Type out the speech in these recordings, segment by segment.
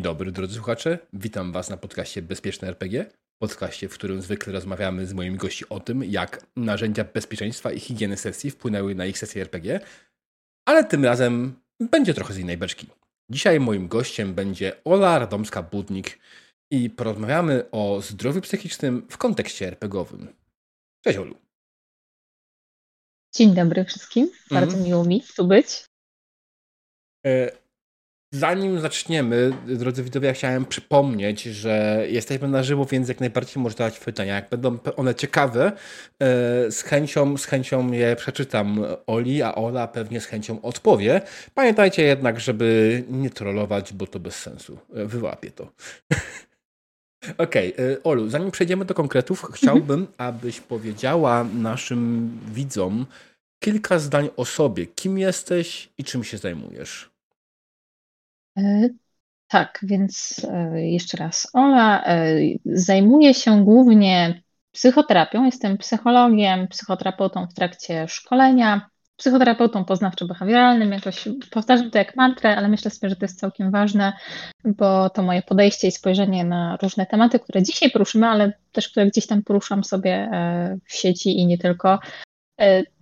Dzień dobry, drodzy słuchacze. Witam Was na podcaście Bezpieczne RPG. Podcaście, w którym zwykle rozmawiamy z moimi gości o tym, jak narzędzia bezpieczeństwa i higieny sesji wpłynęły na ich sesję RPG. Ale tym razem będzie trochę z innej beczki. Dzisiaj moim gościem będzie Ola Radomska-Budnik i porozmawiamy o zdrowiu psychicznym w kontekście RPGowym. Cześć Olu. Dzień dobry wszystkim. Bardzo mm. miło mi tu być. Zanim zaczniemy, drodzy widzowie, ja chciałem przypomnieć, że jesteśmy na żywo, więc jak najbardziej można zadać pytania. Jak będą one ciekawe, e, z chęcią, z chęcią je przeczytam Oli, a Ola pewnie z chęcią odpowie. Pamiętajcie jednak, żeby nie trollować, bo to bez sensu. E, wyłapię to. Okej, okay, e, Olu, zanim przejdziemy do konkretów, chciałbym, abyś powiedziała naszym widzom kilka zdań o sobie. Kim jesteś i czym się zajmujesz? E, tak, więc e, jeszcze raz. Ola e, zajmuje się głównie psychoterapią. Jestem psychologiem, psychoterapeutą w trakcie szkolenia, psychoterapeutą poznawczo-behawioralnym. Jakoś powtarzam to jak mantrę, ale myślę sobie, że to jest całkiem ważne, bo to moje podejście i spojrzenie na różne tematy, które dzisiaj poruszymy, ale też które gdzieś tam poruszam sobie w sieci i nie tylko,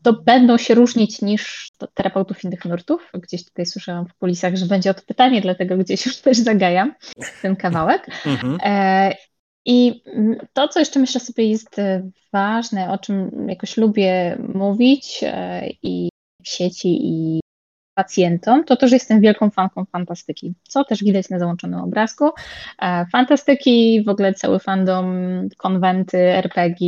to będą się różnić niż terapeutów innych nurtów. Gdzieś tutaj słyszałam w polisach, że będzie o to pytanie, dlatego gdzieś już też zagajam ten kawałek. Mhm. E, I to, co jeszcze myślę sobie jest ważne, o czym jakoś lubię mówić e, i w sieci, i pacjentom, to to, że jestem wielką fanką fantastyki, co też widać na załączonym obrazku. Fantastyki, w ogóle cały fandom, konwenty, RPG,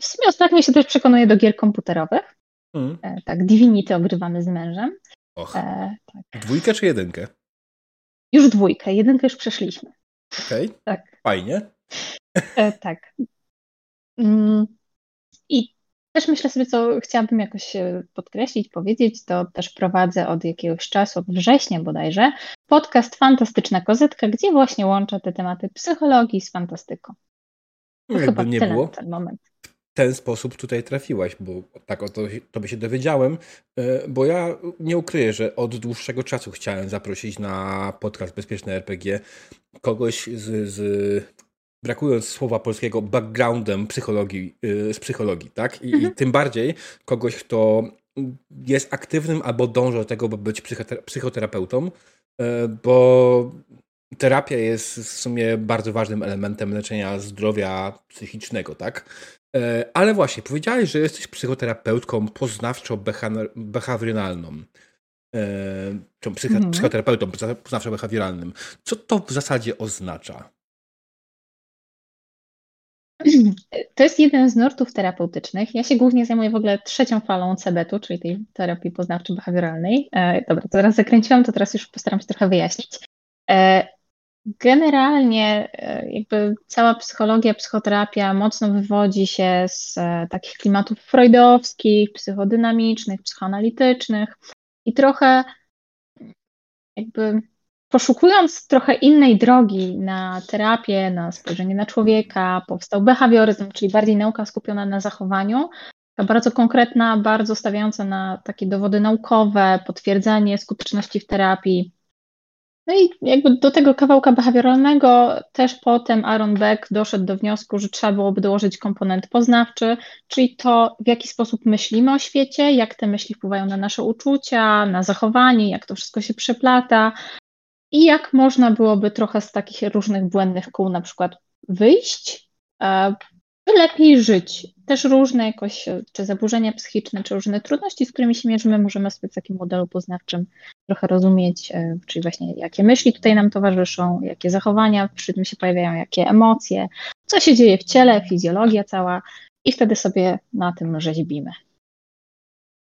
w sumie ostatnio się też przekonuję do gier komputerowych. Mm. E, tak, Divinity ogrywamy z mężem. Och. E, tak. Dwójkę czy jedynkę? Już dwójkę, jedynkę już przeszliśmy. Okej, okay. tak. fajnie. E, tak. Mm, I też myślę sobie, co chciałabym jakoś podkreślić, powiedzieć, to też prowadzę od jakiegoś czasu, od września bodajże, podcast Fantastyczna Kozetka, gdzie właśnie łączę te tematy psychologii z fantastyką. No, chyba nie było. ten moment ten sposób tutaj trafiłaś, bo tak o to, to by się dowiedziałem, e, bo ja nie ukryję, że od dłuższego czasu chciałem zaprosić na podcast Bezpieczne RPG kogoś z, z brakując słowa polskiego, backgroundem psychologii, e, z psychologii, tak? I, mhm. i tym bardziej kogoś, kto jest aktywnym albo dąży do tego, by być psychoterapeutą, e, bo terapia jest w sumie bardzo ważnym elementem leczenia zdrowia psychicznego, tak? E, ale właśnie, powiedziałeś, że jesteś psychoterapeutką poznawczo-behawioralną. E, czy psych mhm. psychoterapeutą poznawczo-behawioralnym. Co to w zasadzie oznacza? To jest jeden z nurtów terapeutycznych. Ja się głównie zajmuję w ogóle trzecią falą CBT-u, czyli tej terapii poznawczo-behawioralnej. E, dobra, to teraz zakręciłam, to teraz już postaram się trochę wyjaśnić. Generalnie e, jakby cała psychologia, psychoterapia mocno wywodzi się z e, takich klimatów freudowskich, psychodynamicznych, psychoanalitycznych i trochę jakby poszukując trochę innej drogi na terapię, na spojrzenie na człowieka, powstał behawioryzm, czyli bardziej nauka skupiona na zachowaniu, bardzo konkretna, bardzo stawiająca na takie dowody naukowe, potwierdzenie skuteczności w terapii. No i jakby do tego kawałka behawioralnego też potem Aaron Beck doszedł do wniosku, że trzeba byłoby dołożyć komponent poznawczy, czyli to, w jaki sposób myślimy o świecie, jak te myśli wpływają na nasze uczucia, na zachowanie, jak to wszystko się przeplata i jak można byłoby trochę z takich różnych błędnych kół na przykład wyjść, e, lepiej żyć. Też różne jakoś, czy zaburzenia psychiczne, czy różne trudności, z którymi się mierzymy, możemy sobie w takim modelu poznawczym trochę rozumieć, e, czyli właśnie jakie myśli tutaj nam towarzyszą, jakie zachowania przy tym się pojawiają, jakie emocje, co się dzieje w ciele, fizjologia cała i wtedy sobie na tym rzeźbimy.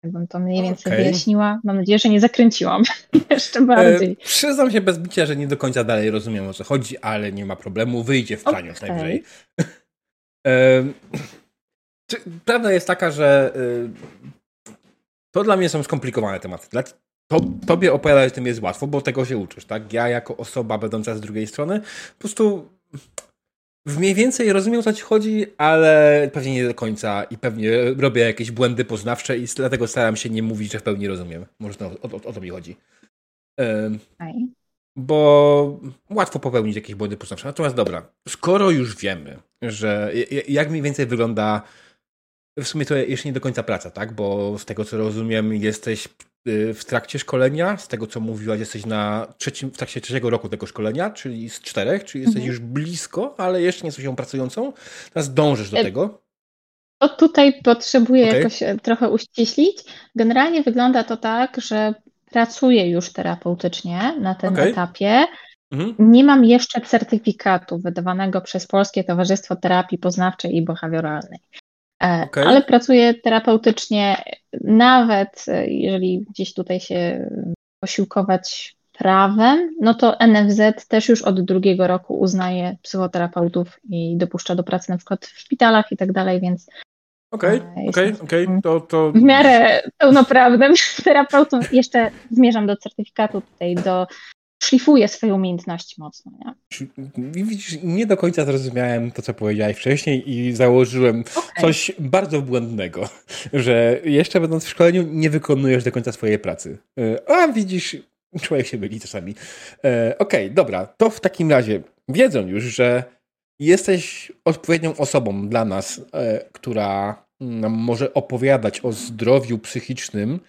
Jakbym to mniej więcej okay. wyjaśniła. Mam nadzieję, że nie zakręciłam jeszcze bardziej. E, przyznam się bez bicia, że nie do końca dalej rozumiem o co chodzi, ale nie ma problemu. Wyjdzie w praniu okay. najwyżej. Prawda jest taka, że y, to dla mnie są skomplikowane tematy. To, tobie opowiadać o tym jest łatwo, bo tego się uczysz, tak? Ja jako osoba będąca z drugiej strony po prostu w mniej więcej rozumiem o co ci chodzi, ale pewnie nie do końca i pewnie robię jakieś błędy poznawcze i dlatego staram się nie mówić, że w pełni rozumiem. Może to, o, o, o to mi chodzi. Um, bo łatwo popełnić jakieś błędy poznawcze. Natomiast dobra, skoro już wiemy, że jak mniej więcej wygląda w sumie to jeszcze nie do końca praca, tak? Bo z tego co rozumiem, jesteś y, w trakcie szkolenia, z tego co mówiłaś, jesteś na trzecim, w trakcie trzeciego roku tego szkolenia, czyli z czterech, czyli jesteś mhm. już blisko, ale jeszcze nie jesteś ją pracującą. Teraz dążysz do e, tego. To tutaj potrzebuję okay. jakoś e, trochę uściślić. Generalnie wygląda to tak, że pracuję już terapeutycznie na tym okay. etapie. Mhm. Nie mam jeszcze certyfikatu wydawanego przez Polskie Towarzystwo Terapii Poznawczej i Behawioralnej. E, okay. Ale pracuję terapeutycznie, nawet e, jeżeli gdzieś tutaj się posiłkować prawem, no to NFZ też już od drugiego roku uznaje psychoterapeutów i dopuszcza do pracy na przykład w szpitalach i tak dalej, więc Okej, okay, okej, okej, to, to... W miarę pełnoprawnym terapeutą jeszcze zmierzam do certyfikatu tutaj, do szlifuję swoje umiejętności mocno. Nie? Widzisz, nie do końca zrozumiałem to, co powiedziałeś wcześniej i założyłem okay. coś bardzo błędnego, że jeszcze będąc w szkoleniu nie wykonujesz do końca swojej pracy. E, a widzisz, człowiek się myli czasami. E, okej, okay, dobra, to w takim razie wiedzą już, że jesteś odpowiednią osobą dla nas, e, która nam może opowiadać o zdrowiu psychicznym.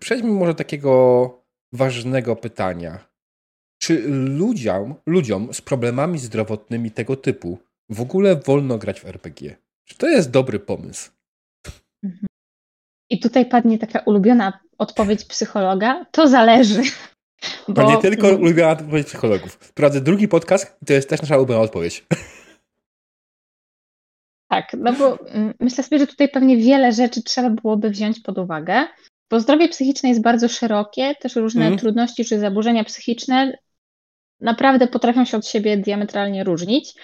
Przejdźmy może takiego ważnego pytania. Czy ludziom, ludziom z problemami zdrowotnymi tego typu w ogóle wolno grać w RPG? Czy to jest dobry pomysł? Mhm. I tutaj padnie taka ulubiona odpowiedź psychologa. To zależy. Bo... To nie tylko ulubiona odpowiedź psychologów. Prowadzę drugi podcast i to jest też nasza ulubiona odpowiedź. Tak, no bo mm, myślę sobie, że tutaj pewnie wiele rzeczy trzeba byłoby wziąć pod uwagę. Bo zdrowie psychiczne jest bardzo szerokie, też różne mm. trudności czy zaburzenia psychiczne naprawdę potrafią się od siebie diametralnie różnić.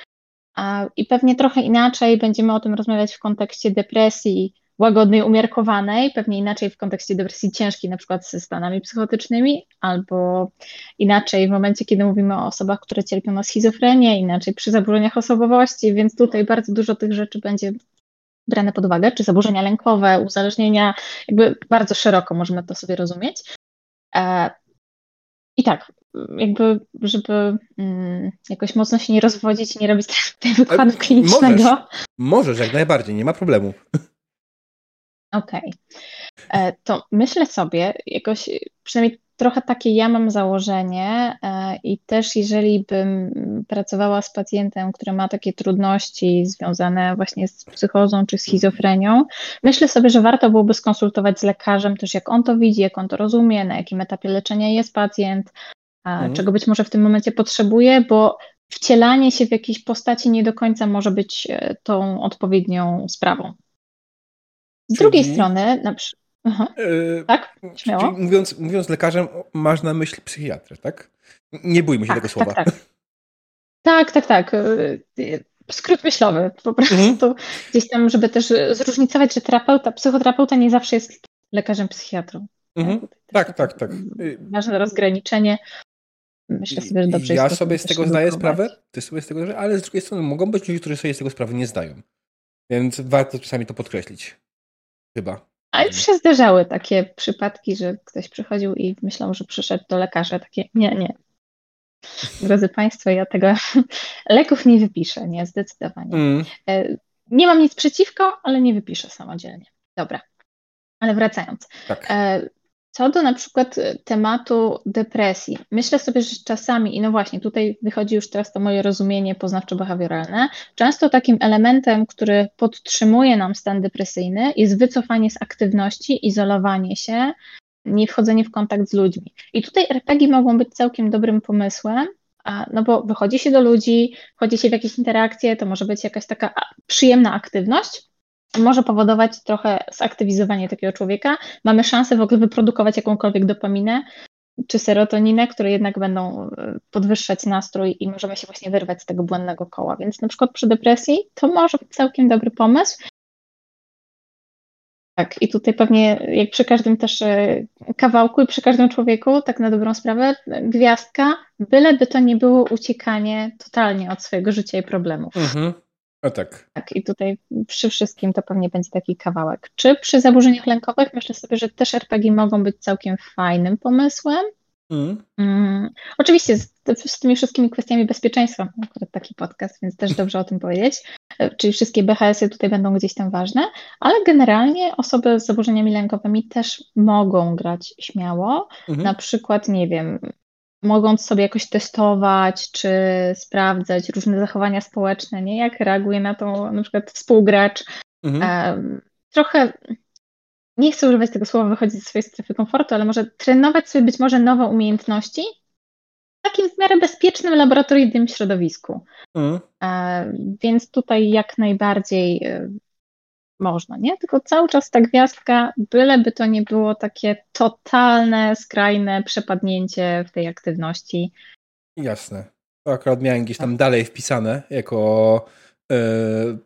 I pewnie trochę inaczej będziemy o tym rozmawiać w kontekście depresji łagodnej, umiarkowanej, pewnie inaczej w kontekście depresji ciężkiej, na przykład ze stanami psychotycznymi, albo inaczej w momencie, kiedy mówimy o osobach, które cierpią na schizofrenię, inaczej przy zaburzeniach osobowości, więc tutaj bardzo dużo tych rzeczy będzie brane pod uwagę, czy zaburzenia lękowe, uzależnienia, jakby bardzo szeroko możemy to sobie rozumieć. E, I tak, jakby, żeby mm, jakoś mocno się nie rozwodzić, nie robić tego wykładu klinicznego. Możesz, możesz, jak najbardziej, nie ma problemu. Okej. Okay. E, to myślę sobie, jakoś przynajmniej trochę takie ja mam założenie e, i też jeżeli bym pracowała z pacjentem, który ma takie trudności związane właśnie z psychozą czy schizofrenią, myślę sobie, że warto byłoby skonsultować z lekarzem też jak on to widzi, jak on to rozumie, na jakim etapie leczenia jest pacjent, mhm. czego być może w tym momencie potrzebuje, bo wcielanie się w jakiejś postaci nie do końca może być e, tą odpowiednią sprawą. Z Czyli... drugiej strony, na przykład Yy, tak? Śmiało? Mówiąc, mówiąc lekarzem, masz na myśli psychiatrę, tak? Nie bójmy się tak, tego tak, słowa. Tak, tak. tak, tak, tak. Skrót myślowy, po prostu mhm. gdzieś tam, żeby też zróżnicować, że terapeuta, psychoterapeuta nie zawsze jest lekarzem psychiatrą. Mhm. Tak, tak, tak. Ważne rozgraniczenie. Myślę sobie, że dobrze Ja sobie z tego zdaję sprawę, ty sobie z tego zdaję, ale z drugiej strony mogą być ludzie, którzy sobie z tego sprawy nie zdają. Więc warto czasami to podkreślić. Chyba. A już się zdarzały takie przypadki, że ktoś przychodził i myślał, że przyszedł do lekarza. Takie, nie, nie. Drodzy Państwo, ja tego leków nie wypiszę, nie, zdecydowanie. Mm. E, nie mam nic przeciwko, ale nie wypiszę samodzielnie. Dobra. Ale wracając. Tak. Co do na przykład e, tematu depresji, myślę sobie, że czasami, i no właśnie, tutaj wychodzi już teraz to moje rozumienie poznawczo-behawioralne, często takim elementem, który podtrzymuje nam stan depresyjny, jest wycofanie z aktywności, izolowanie się, nie wchodzenie w kontakt z ludźmi. I tutaj RPG mogą być całkiem dobrym pomysłem, no bo wychodzi się do ludzi, wchodzi się w jakieś interakcje, to może być jakaś taka przyjemna aktywność, może powodować trochę zaktywizowanie takiego człowieka. Mamy szansę w ogóle wyprodukować jakąkolwiek dopaminę czy serotoninę, które jednak będą e, podwyższać nastrój i możemy się właśnie wyrwać z tego błędnego koła. Więc na przykład przy depresji to może być całkiem dobry pomysł. Tak, i tutaj pewnie jak przy każdym też e, kawałku i przy każdym człowieku, tak na dobrą sprawę, gwiazdka, byleby to nie było uciekanie totalnie od swojego życia i problemów. Mhm. A tak. Tak, i tutaj przy wszystkim to pewnie będzie taki kawałek. Czy przy zaburzeniach lękowych myślę sobie, że też RPG mogą być całkiem fajnym pomysłem. Mm. Mm. Oczywiście z, z, tymi wszystkimi kwestiami bezpieczeństwa, akurat taki podcast, więc też dobrze o tym powiedzieć, e, czyli wszystkie BHS-y tutaj będą gdzieś tam ważne, ale generalnie osoby z zaburzeniami lękowymi też mogą grać śmiało, mhm. na przykład, nie wiem, mogąc sobie jakoś testować, czy sprawdzać różne zachowania społeczne, nie? Jak reaguje na to na przykład współgracz. Mhm. Trochę nie chcę używać tego słowa wychodzić ze swojej strefy komfortu, ale może trenować sobie być może nowe umiejętności w takim w miarę bezpiecznym laboratoryjnym środowisku. Mhm. Więc tutaj jak najbardziej można, nie? Tylko cały czas ta gwiazdka, byleby to nie było takie totalne, skrajne przepadnięcie w tej aktywności. Jasne. To akurat miałem gdzieś tam dalej wpisane jako yy,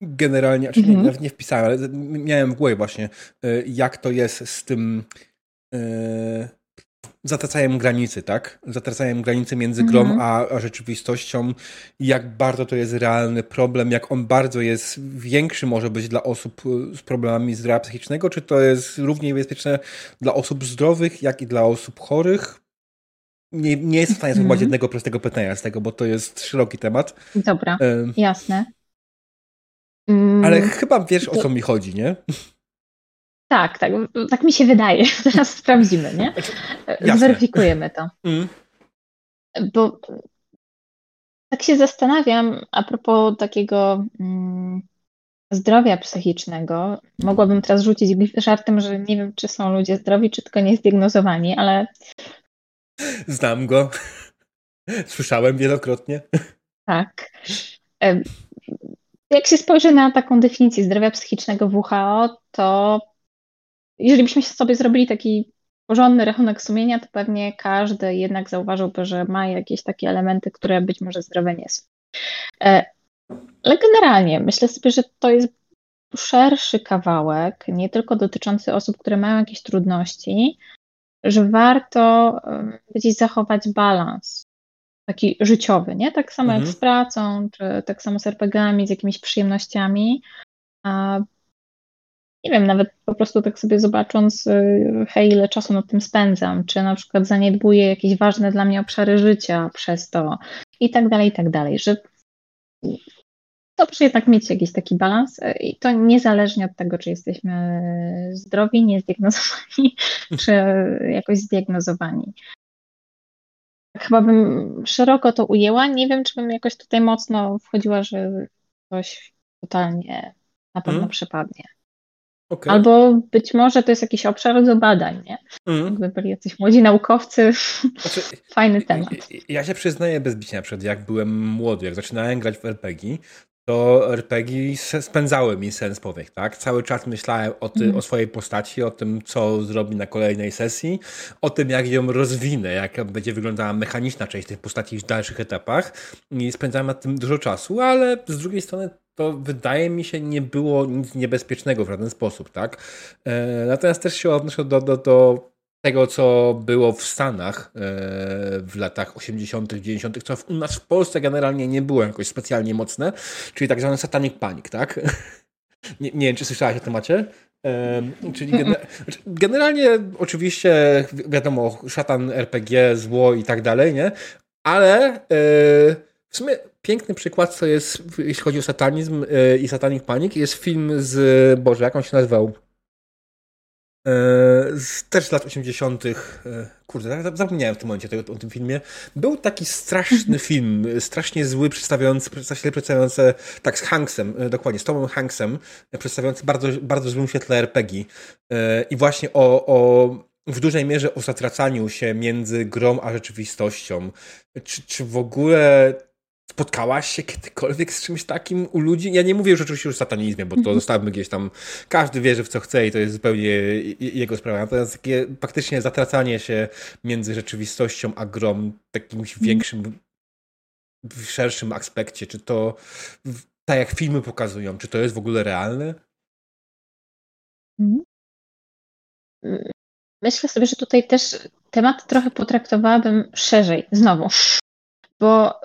generalnie, znaczy mhm. nie, nawet nie wpisałem, ale miałem w głowie właśnie, yy, jak to jest z tym yy, zatracają granicy, tak? Zatracają granicy między grą mm -hmm. a, a, rzeczywistością. Jak bardzo to jest realny problem, jak on bardzo jest większy może być dla osób y, z problemami zdrowia psychicznego, czy to jest równie bezpieczne dla osób zdrowych, jak i dla osób chorych? Nie, nie jestem w stanie mm -hmm. jednego prostego pytania z tego, bo to jest szeroki temat. Dobra, y jasne. Ale mm, chyba wiesz, o co mi chodzi, nie? Tak, tak, tak mi się wydaje. Teraz sprawdzimy, nie? Znaczy, Zweryfikujemy to. Mm. Bo tak się zastanawiam a propos takiego mm, zdrowia psychicznego. Mogłabym teraz rzucić żartem, że nie wiem, czy są ludzie zdrowi, czy tylko niezdiagnozowani, ale. Znam go. Słyszałem wielokrotnie. Tak. Jak się spojrzy na taką definicję zdrowia psychicznego WHO, to jeżeli byśmy sobie zrobili taki porządny rachunek sumienia, to pewnie każdy jednak zauważyłby, że ma jakieś takie elementy, które być może zdrowe nie są. E, ale generalnie myślę sobie, że to jest szerszy kawałek, nie tylko dotyczący osób, które mają jakieś trudności, że warto gdzieś zachować balans taki życiowy, nie? Tak samo mhm. jak z pracą, czy tak samo z RPGami, z jakimiś przyjemnościami, nie wiem, nawet po prostu tak sobie zobacząc, y, hej, ile czasu nad tym spędzam, czy na przykład zaniedbuję jakieś ważne dla mnie obszary życia przez to i tak dalej, i tak dalej, że dobrze jednak mieć jakiś taki balans y, i to niezależnie od tego, czy jesteśmy zdrowi, niezdiagnozowani, czy jakoś zdiagnozowani. Chyba bym szeroko to ujęła. Nie wiem, czy bym jakoś tutaj mocno wchodziła, że coś totalnie na pewno hmm. przepadnie. Okay. Albo być może to jest jakiś obszar do badań, nie? Mm. Jakby byli jacyś młodzi naukowcy. Znaczy, Fajny temat. Ja się przyznaję bez bicia, przed jak byłem młody, jak zaczynałem grać w RPG, to RPG spędzały mi sens powiek, tak? Cały czas myślałem o, ty, mm. o swojej postaci, o tym, co zrobi na kolejnej sesji, o tym, jak ją rozwinę, jak będzie wyglądała mechaniczna część tych postaci w dalszych etapach i spędzałem nad tym dużo czasu, ale z drugiej strony to wydaje mi się nie było nic niebezpiecznego w żaden sposób, tak? E, natomiast też się odnoszę do, do, do tego, co było w Stanach e, w latach 80., 90., co u nas w Polsce generalnie nie było jakoś specjalnie mocne, czyli tak zwany satanic panic, tak? Nie, nie wiem, czy słyszałaś o temacie? czyli znaczy, generalnie oczywiście wiadomo, szatan RPG, zło i tak dalej, nie? Ale e, w sumie piękny przykład, co jest, jeśli chodzi o satanizm e, i satanic panic, jest film z, Boże, jak on się nazywał? E, z, też z lat 80. E, kurde, zapomniałem w tym momencie tego, o tym filmie. Był taki straszny film, strasznie zły, przedstawiający, strasznie przedstawiający, tak, z Hanksem, dokładnie, z Tomem Hanksem, przedstawiający bardzo, bardzo złym świetle RPG. I właśnie o, o w dużej mierze o zatracaniu się między grą a rzeczywistością. Czy, czy w ogóle Spotkałaś się kiedykolwiek z czymś takim u ludzi? Ja nie mówię już oczywiście już o satanizmie, bo to mhm. zostawmy gdzieś tam. Każdy wierzy w co chce i to jest zupełnie jego sprawa. Natomiast takie faktycznie zatracanie się między rzeczywistością a grą w jakimś mhm. większym, w szerszym aspekcie, czy to tak jak filmy pokazują, czy to jest w ogóle realne? Mhm. Myślę sobie, że tutaj też temat trochę potraktowałabym szerzej, znowu, bo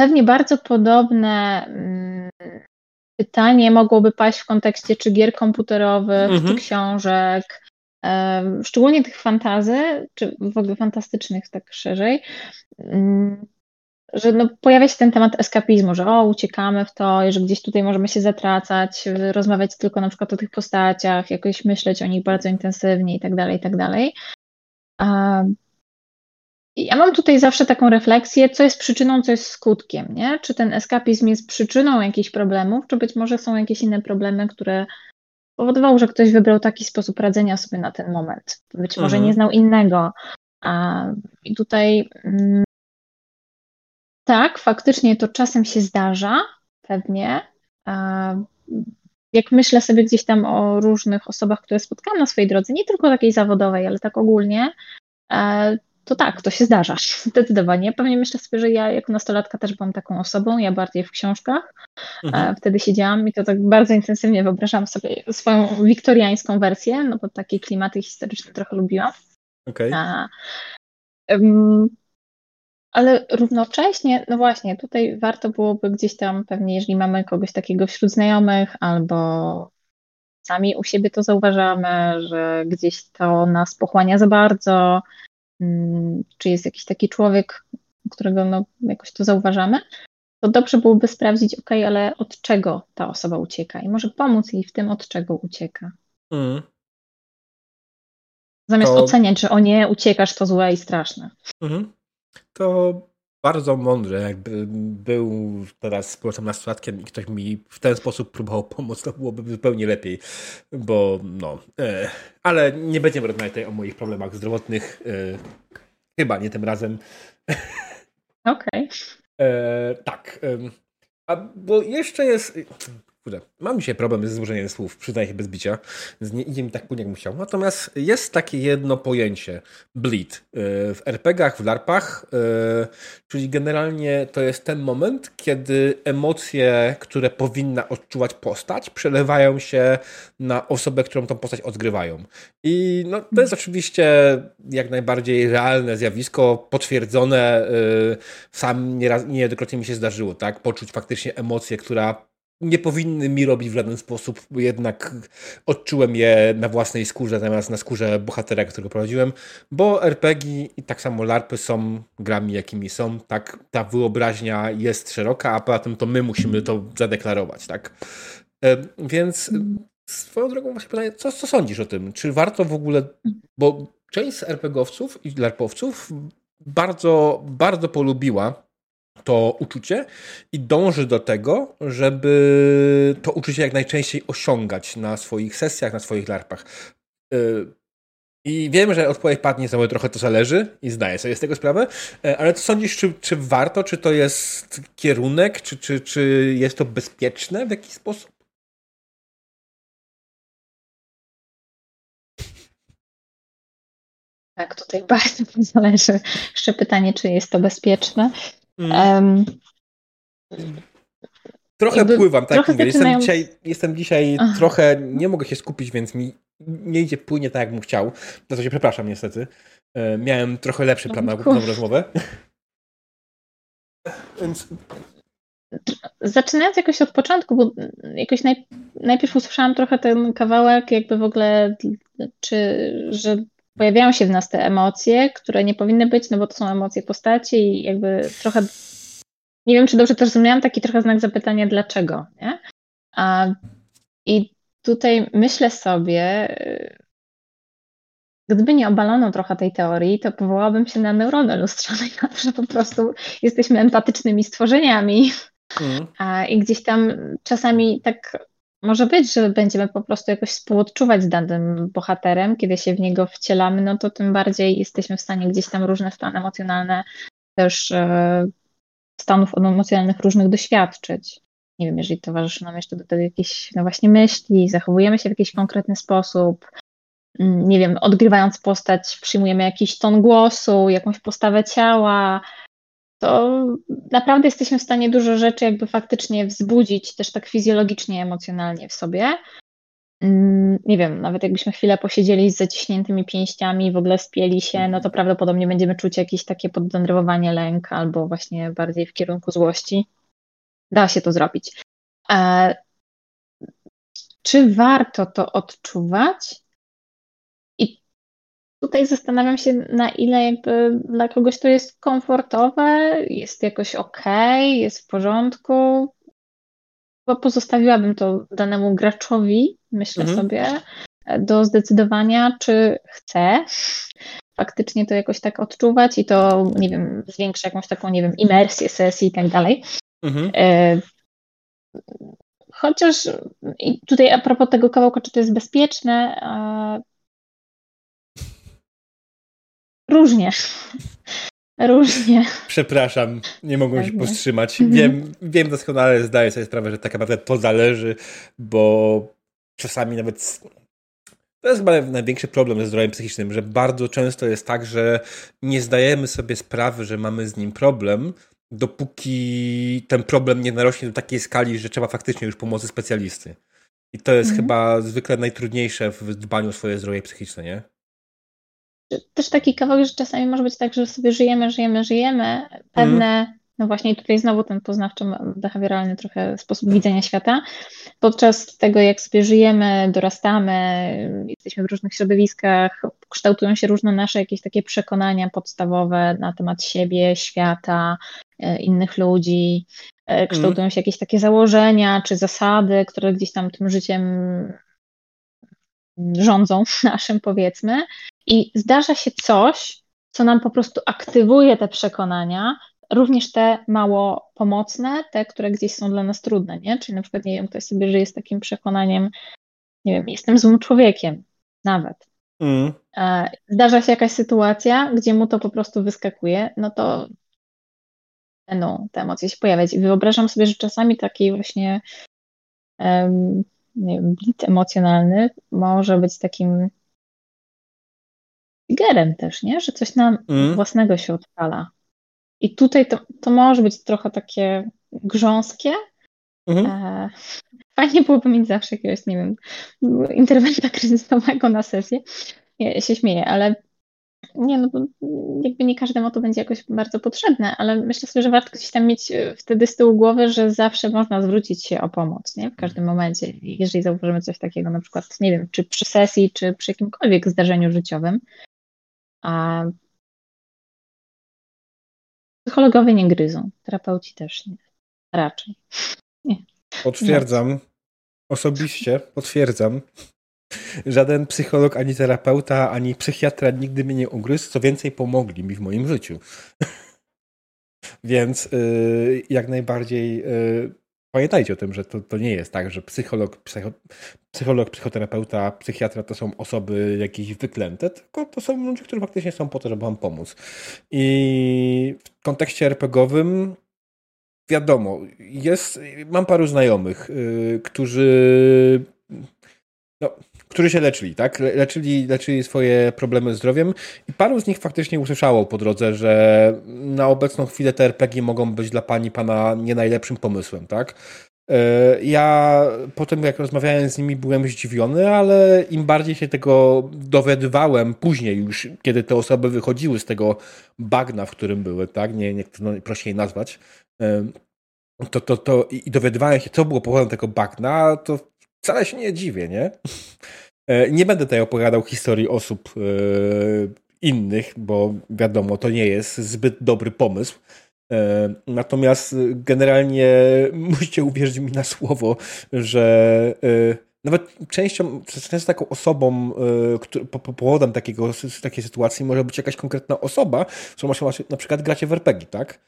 Pewnie bardzo podobne mm, pytanie mogłoby paść w kontekście czy gier komputerowych, mhm. czy książek, szczególnie tych fantazy, czy w ogóle fantastycznych tak szerzej, mm, że no, pojawia się ten temat eskapizmu, że o, uciekamy w to, że gdzieś tutaj możemy się zatracać, rozmawiać tylko na przykład o tych postaciach, jakoś myśleć o nich bardzo intensywnie i tak dalej, i tak dalej. Ja mam tutaj zawsze taką refleksję, co jest przyczyną, co jest skutkiem, nie? Czy ten eskapizm jest przyczyną jakichś problemów, czy być może są jakieś inne problemy, które powodowały, że ktoś wybrał taki sposób radzenia sobie na ten moment. Być może mhm. nie znał innego. I tutaj mm, tak, faktycznie to czasem się zdarza, pewnie. Jak myślę sobie gdzieś tam o różnych osobach, które spotkałam na swojej drodze, nie tylko takiej zawodowej, ale tak ogólnie, e, to tak, to się zdarza, zdecydowanie. Pewnie myślę sobie, że ja jako nastolatka też byłam taką osobą, ja bardziej w książkach. Mhm. Wtedy siedziałam i to tak bardzo intensywnie wyobrażałam sobie swoją wiktoriańską wersję, no bo takie klimaty historyczne trochę lubiłam. Okay. Ale równocześnie, no właśnie, tutaj warto byłoby gdzieś tam pewnie, jeżeli mamy kogoś takiego wśród znajomych, albo sami u siebie to zauważamy, że gdzieś to nas pochłania za bardzo, czy jest jakiś taki człowiek, którego no jakoś to zauważamy, to dobrze byłoby sprawdzić, ok, ale od czego ta osoba ucieka i może pomóc jej w tym, od czego ucieka. Mm. Zamiast to... oceniać, że o nie, uciekasz, to złe i straszne. Mhm to bardzo mądre, jakby był teraz z nastolatkiem i ktoś mi w ten sposób próbował pomóc, to byłoby zupełnie lepiej, bo no, e, ale nie będziemy rozmawiać tutaj o moich problemach zdrowotnych, e, chyba nie tym razem. Okej. Okay. E, tak, a bo jeszcze jest, Kurde, mam dzisiaj problem ze złożeniem słów, przyznaję się bez bicia, więc nie idzie mi tak płynnie jak musiał. Natomiast jest takie jedno pojęcie, bleed, y, w RPGach, w LARPach, y, czyli generalnie to jest ten moment, kiedy emocje, które powinna odczuwać postać, przelewają się na osobę, którą tą postać odgrywają. I no, to jest oczywiście jak najbardziej realne zjawisko, potwierdzone, y, sam nieraz, niejednokrotnie mi się zdarzyło, tak, poczuć faktycznie emocję, która nie powinny mi robić w żaden sposób, jednak odczułem je na własnej skórze zamiast na skórze bohatera, którego prowadziłem, bo RPG i tak samo LARPy są grami, jakimi są, tak, ta wyobraźnia jest szeroka, a poza tym to my musimy to zadeklarować, tak. E, więc swoją drogą właśnie pytanie, co, co sądzisz o tym? Czy warto w ogóle, bo część z RPGowców i LARPowców bardzo, bardzo polubiła to uczucie i dąży do tego, żeby to uczucie jak najczęściej osiągać na swoich sesjach, na swoich larpach. Y, I wiem, że odpowiedź padnie sobie trochę to zależy i zdaję sobie z tego sprawę, y, ale co sądzisz, czy, czy warto, czy to jest kierunek, czy, czy, czy jest to bezpieczne w jakiś sposób? Tak, tutaj bardzo zależy. Jeszcze pytanie, czy jest to bezpieczne. Um, trochę jakby, pływam, tak trochę Jestem dzisiaj, jestem dzisiaj trochę, nie mogę się skupić, więc mi nie idzie płynie tak, jakbym chciał. Za to się przepraszam niestety. E, miałem trochę lepszy plan na tą rozmowę. Więc... Zaczynając jakoś od początku, bo jakoś naj, najpierw usłyszałam trochę ten kawałek, jakby w ogóle, czy, że pojawiają się w nas te emocje, które nie powinny być, no bo to są emocje postaci i jakby trochę, nie wiem, czy dobrze to zrozumiałam, taki trochę znak zapytania, dlaczego, nie? A, I tutaj myślę sobie, gdyby nie obalono trochę tej teorii, to powołałabym się na neurony lustrzane, że po prostu jesteśmy empatycznymi stworzeniami. Mm. A, I gdzieś tam czasami tak może być, że będziemy po prostu jakoś współodczuwać z danym bohaterem, kiedy się w niego wcielamy, no to tym bardziej jesteśmy w stanie gdzieś tam różne stany emocjonalne, też e, stanów emocjonalnych różnych doświadczyć. Nie wiem, jeżeli towarzyszy nam jeszcze do tego jakieś no właśnie myśli, zachowujemy się w jakiś konkretny sposób, mm, nie wiem, odgrywając postać, przyjmujemy jakiś ton głosu, jakąś postawę ciała, to naprawdę jesteśmy w stanie dużo rzeczy jakby faktycznie wzbudzić też tak fizjologicznie, emocjonalnie w sobie. Mm, nie wiem, nawet jakbyśmy chwilę posiedzieli z zaciśniętymi pięściami, w ogóle spieli się, no to prawdopodobnie będziemy czuć jakieś takie poddenerwowanie, lęk albo właśnie bardziej w kierunku złości. Da się to zrobić. E, czy warto to odczuwać? Tutaj zastanawiam się, na ile jakby dla kogoś to jest komfortowe, jest jakoś ok, jest w porządku. Bo pozostawiłabym to danemu graczowi, myślę mhm. sobie, do zdecydowania, czy chce faktycznie to jakoś tak odczuwać i to, nie wiem, zwiększa jakąś taką, nie wiem, imersję sesji i tak dalej. Mhm. E, chociaż tutaj a propos tego kawałka, czy to jest bezpieczne, różnie. Różnie. Przepraszam, nie mogłem się powstrzymać. Mhm. Wiem, wiem doskonale, zdaję sobie sprawę, że tak naprawdę to zależy, bo czasami nawet to jest chyba największy problem ze zdrowiem psychicznym, że bardzo często jest tak, że nie zdajemy sobie sprawy, że mamy z nim problem, dopóki ten problem nie narośnie do takiej skali, że trzeba faktycznie już pomocy specjalisty. I to jest mhm. chyba zwykle najtrudniejsze w dbaniu o swoje zdrowie psychiczne, nie? Też taki kawałek, że czasami może być tak, że sobie żyjemy, żyjemy, żyjemy, pewne mhm. No właśnie tutaj znowu ten poznawczo-behawioralny trochę sposób widzenia świata. Podczas tego, jak sobie żyjemy, dorastamy, jesteśmy w różnych środowiskach, kształtują się różne nasze jakieś takie przekonania podstawowe na temat siebie, świata, e, innych ludzi. E, kształtują się jakieś takie założenia czy zasady, które gdzieś tam tym życiem rządzą naszym, powiedzmy. I zdarza się coś, co nam po prostu aktywuje te przekonania, również te mało pomocne, te, które gdzieś są dla nas trudne, nie? Czyli na przykład, nie wiem, ktoś sobie żyje z takim przekonaniem, nie wiem, jestem złym człowiekiem, nawet. Mm. E, zdarza się jakaś sytuacja, gdzie mu to po prostu wyskakuje, no to będą te emocje się pojawiać. I wyobrażam sobie, że czasami taki właśnie um, nie wiem, blit emocjonalny może być takim triggerem też, nie? Że coś nam mm. własnego się odpala. I tutaj to, to może być trochę takie grząskie. Mhm. E, fajnie byłoby mieć zawsze jakiegoś, nie wiem, interwenta kryzysowego na sesję. Ja się śmieję, ale nie, no bo jakby nie każdemu to będzie jakoś bardzo potrzebne, ale myślę sobie, że warto gdzieś tam mieć e, wtedy z tyłu głowy, że zawsze można zwrócić się o pomoc, nie? W każdym momencie. Jeżeli zauważymy coś takiego, na przykład, nie wiem, czy przy sesji, czy przy jakimkolwiek zdarzeniu życiowym, a Psychologowie nie gryzą, terapeuci też nie. Raczej. Nie. Potwierdzam. Osobiście potwierdzam. Żaden psycholog, ani terapeuta, ani psychiatra nigdy mnie nie ugryzł. Co więcej, pomogli mi w moim życiu. Więc yy, jak najbardziej yy, pamiętajcie o tym, że to, to nie jest tak, że psycholog, psycho, psycholog, psychoterapeuta, psychiatra to są osoby jakieś wyklęte, tylko to są ludzie, którzy faktycznie są po to, żeby wam pomóc. I w kontekście RPGowym wiadomo, jest, mam paru znajomych, yy, którzy no, którzy się leczyli, tak? Leczyli, leczyli swoje problemy z zdrowiem i paru z nich faktycznie usłyszało po drodze, że na obecną chwilę te RPG mogą być dla pani pana nie najlepszym pomysłem, tak? E, ja potem, jak rozmawiałem z nimi, byłem zdziwiony, ale im bardziej się tego dowiadywałem później, już kiedy te osoby wychodziły z tego bagna, w którym były, tak? Nie, nie no, nazwać. E, to, to, to, I dowiadywałem się, co było powodem tego bagna, to wcale się nie dziwię, nie? E, nie będę tutaj opowiadał historii osób e, innych, bo wiadomo, to nie jest zbyt dobry pomysł. E, natomiast generalnie musicie uwierzyć mi na słowo, że nawet częścią, często taką osobą, powodem takiego, takiej sytuacji może być jakaś konkretna osoba, z którą na przykład gracie w RPG, tak?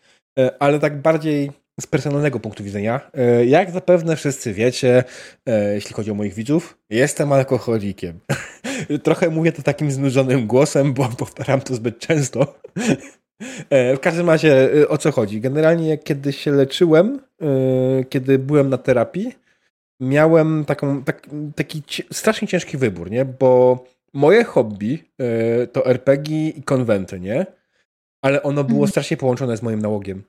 Ale tak bardziej z personalnego punktu widzenia. E, jak zapewne wszyscy wiecie, e, jeśli chodzi o moich widzów, jestem alkoholikiem. Trochę mówię to takim znużonym głosem, bo powtarzam to zbyt często. E, w każdym razie o co chodzi? Generalnie kiedy się leczyłem, kiedy byłem na terapii, miałem taką, tak, taki strasznie ciężki wybór, nie? Bo moje hobby to RPG i konwenty, nie? Ale ono było mhm. strasznie połączone z moim nałogiem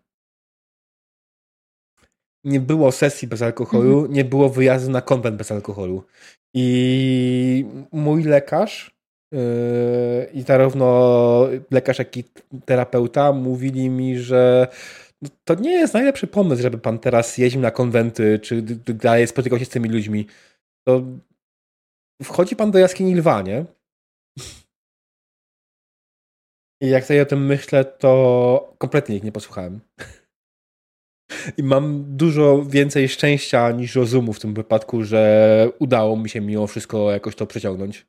nie było sesji bez alkoholu, mhm. nie było wyjazdu na konwent bez alkoholu. I mój lekarz yy, i zarówno lekarz, jak i terapeuta mówili mi, że to nie jest najlepszy pomysł, żeby pan teraz jeździł na konwenty, czy dalej spotykał się z tymi ludźmi. To wchodzi pan do jaskini lwa, nie? I jak sobie o tym myślę, to kompletnie ich nie posłuchałem. I mam dużo więcej szczęścia niż rozumu w tym wypadku, że udało mi się mimo wszystko jakoś to przeciągnąć.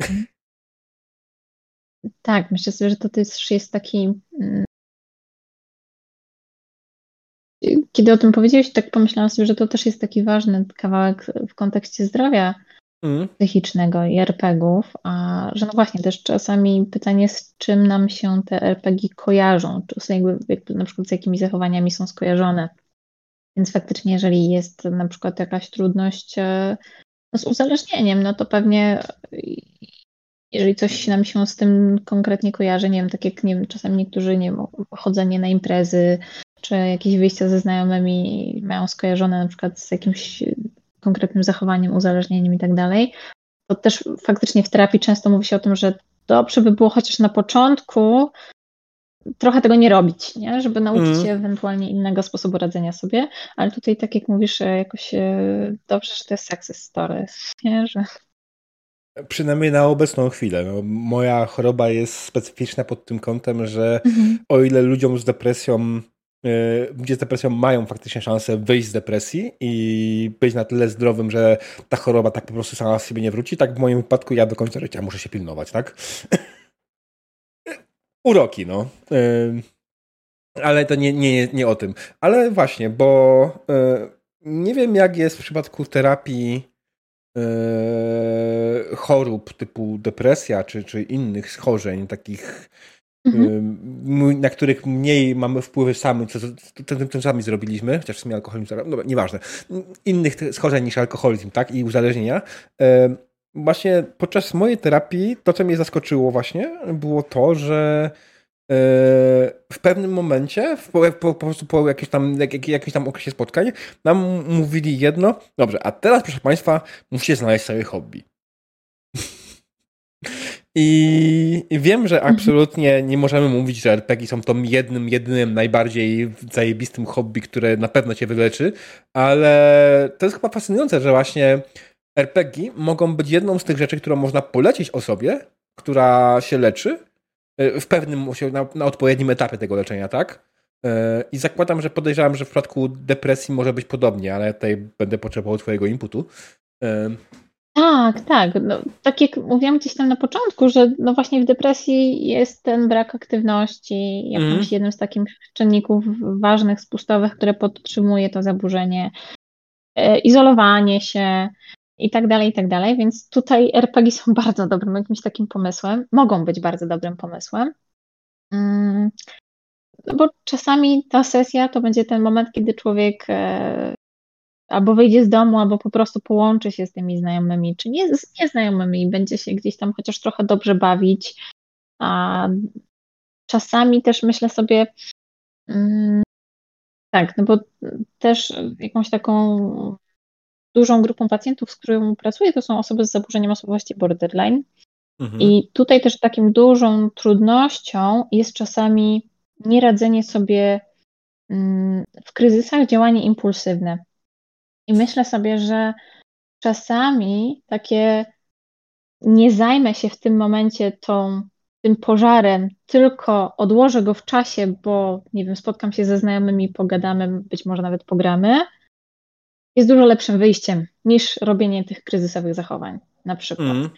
Tak, myślę sobie, że to też jest taki. Mm, kiedy o tym powiedziałeś, tak pomyślałam sobie, że to też jest taki ważny kawałek w kontekście zdrowia mm. psychicznego i RPGów, a że no właśnie też czasami pytanie, z czym nam się te RPG kojarzą, czy są jakby, jakby na przykład z jakimi zachowaniami są skojarzone. Więc faktycznie, jeżeli jest na przykład jakaś trudność e, no z uzależnieniem, no to pewnie jeżeli coś nam się z tym konkretnie kojarzy, nie wiem, tak jak nie wiem, czasami niektórzy, nie wiem, chodzenie na imprezy, czy jakieś wyjścia ze znajomymi mają skojarzone na przykład z jakimś konkretnym zachowaniem, uzależnieniem i tak dalej, to też faktycznie w terapii często mówi się o tym, że dobrze by było chociaż na początku trochę tego nie robić, nie? żeby nauczyć mm. się ewentualnie innego sposobu radzenia sobie, ale tutaj tak jak mówisz, e, jakoś e, dobrze, że to jest success story, nie? Że... Przynajmniej na obecną chwilę. No, moja choroba jest specyficzna pod tym kątem, że mm -hmm. o ile ludziom z depresją ludzie z depresją mają faktycznie szansę wyjść z depresji i być na tyle zdrowym, że ta choroba tak po prostu sama z siebie nie wróci. Tak w moim wypadku ja do końca życia muszę się pilnować, tak? Uroki, no. E, ale to nie, nie, nie o tym. Ale właśnie, bo e, nie wiem jak jest w przypadku terapii chorób typu depresja czy, czy innych schorzeń takich mhm. na których mniej mamy wpływy sami, co tym, tym sami zrobiliśmy, chociaż w sumie alkoholizm, no nieważne, innych schorzeń niż alkoholizm, tak, i uzależnienia. Właśnie podczas mojej terapii to, co mnie zaskoczyło właśnie, było to, że e, w pewnym momencie, po, po, po prostu po jakimś tam, jak, tam okresie spotkań, nam mówili jedno, dobrze, a teraz proszę Państwa, musicie znaleźć sobie hobby. I wiem, że absolutnie nie możemy mówić, że RPG są tą jednym, jedynym, najbardziej zajebistym hobby, które na pewno cię wyleczy, ale to jest chyba fascynujące, że właśnie RPG mogą być jedną z tych rzeczy, którą można polecić osobie, która się leczy e, w pewnym, na, na odpowiednim etapie tego leczenia, tak? E, I zakładam, że podejrzewam, że w przypadku depresji może być podobnie, ale tutaj będę potrzebował Twojego inputu. Tak, tak. No, tak jak mówiłam gdzieś tam na początku, że no właśnie w depresji jest ten brak aktywności jakimś mm. jednym z takich czynników ważnych, spustowych, które podtrzymuje to zaburzenie, e, izolowanie się i tak dalej, i tak dalej. Więc tutaj RPG są bardzo dobrym jakimś takim pomysłem, mogą być bardzo dobrym pomysłem. Mm, no bo czasami ta sesja to będzie ten moment, kiedy człowiek e, albo wyjdzie z domu, albo po prostu połączy się z tymi znajomymi, czy nie z nieznajomymi i będzie się gdzieś tam chociaż trochę dobrze bawić. A czasami też myślę sobie, mm, tak, no bo też jakąś taką dużą grupą pacjentów, z którą pracuję, to są osoby z zaburzeniem osobowości borderline. Mhm. I tutaj też takim dużą trudnością jest czasami nieradzenie sobie mm, w kryzysach działanie impulsywne. I myślę sobie, że czasami takie nie zajmę się w tym momencie tą, tym pożarem, tylko odłożę go w czasie, bo nie wiem, spotkam się ze znajomymi, pogadamy, być może nawet pogramy, jest dużo lepszym wyjściem niż robienie tych kryzysowych zachowań, na przykład. Mm.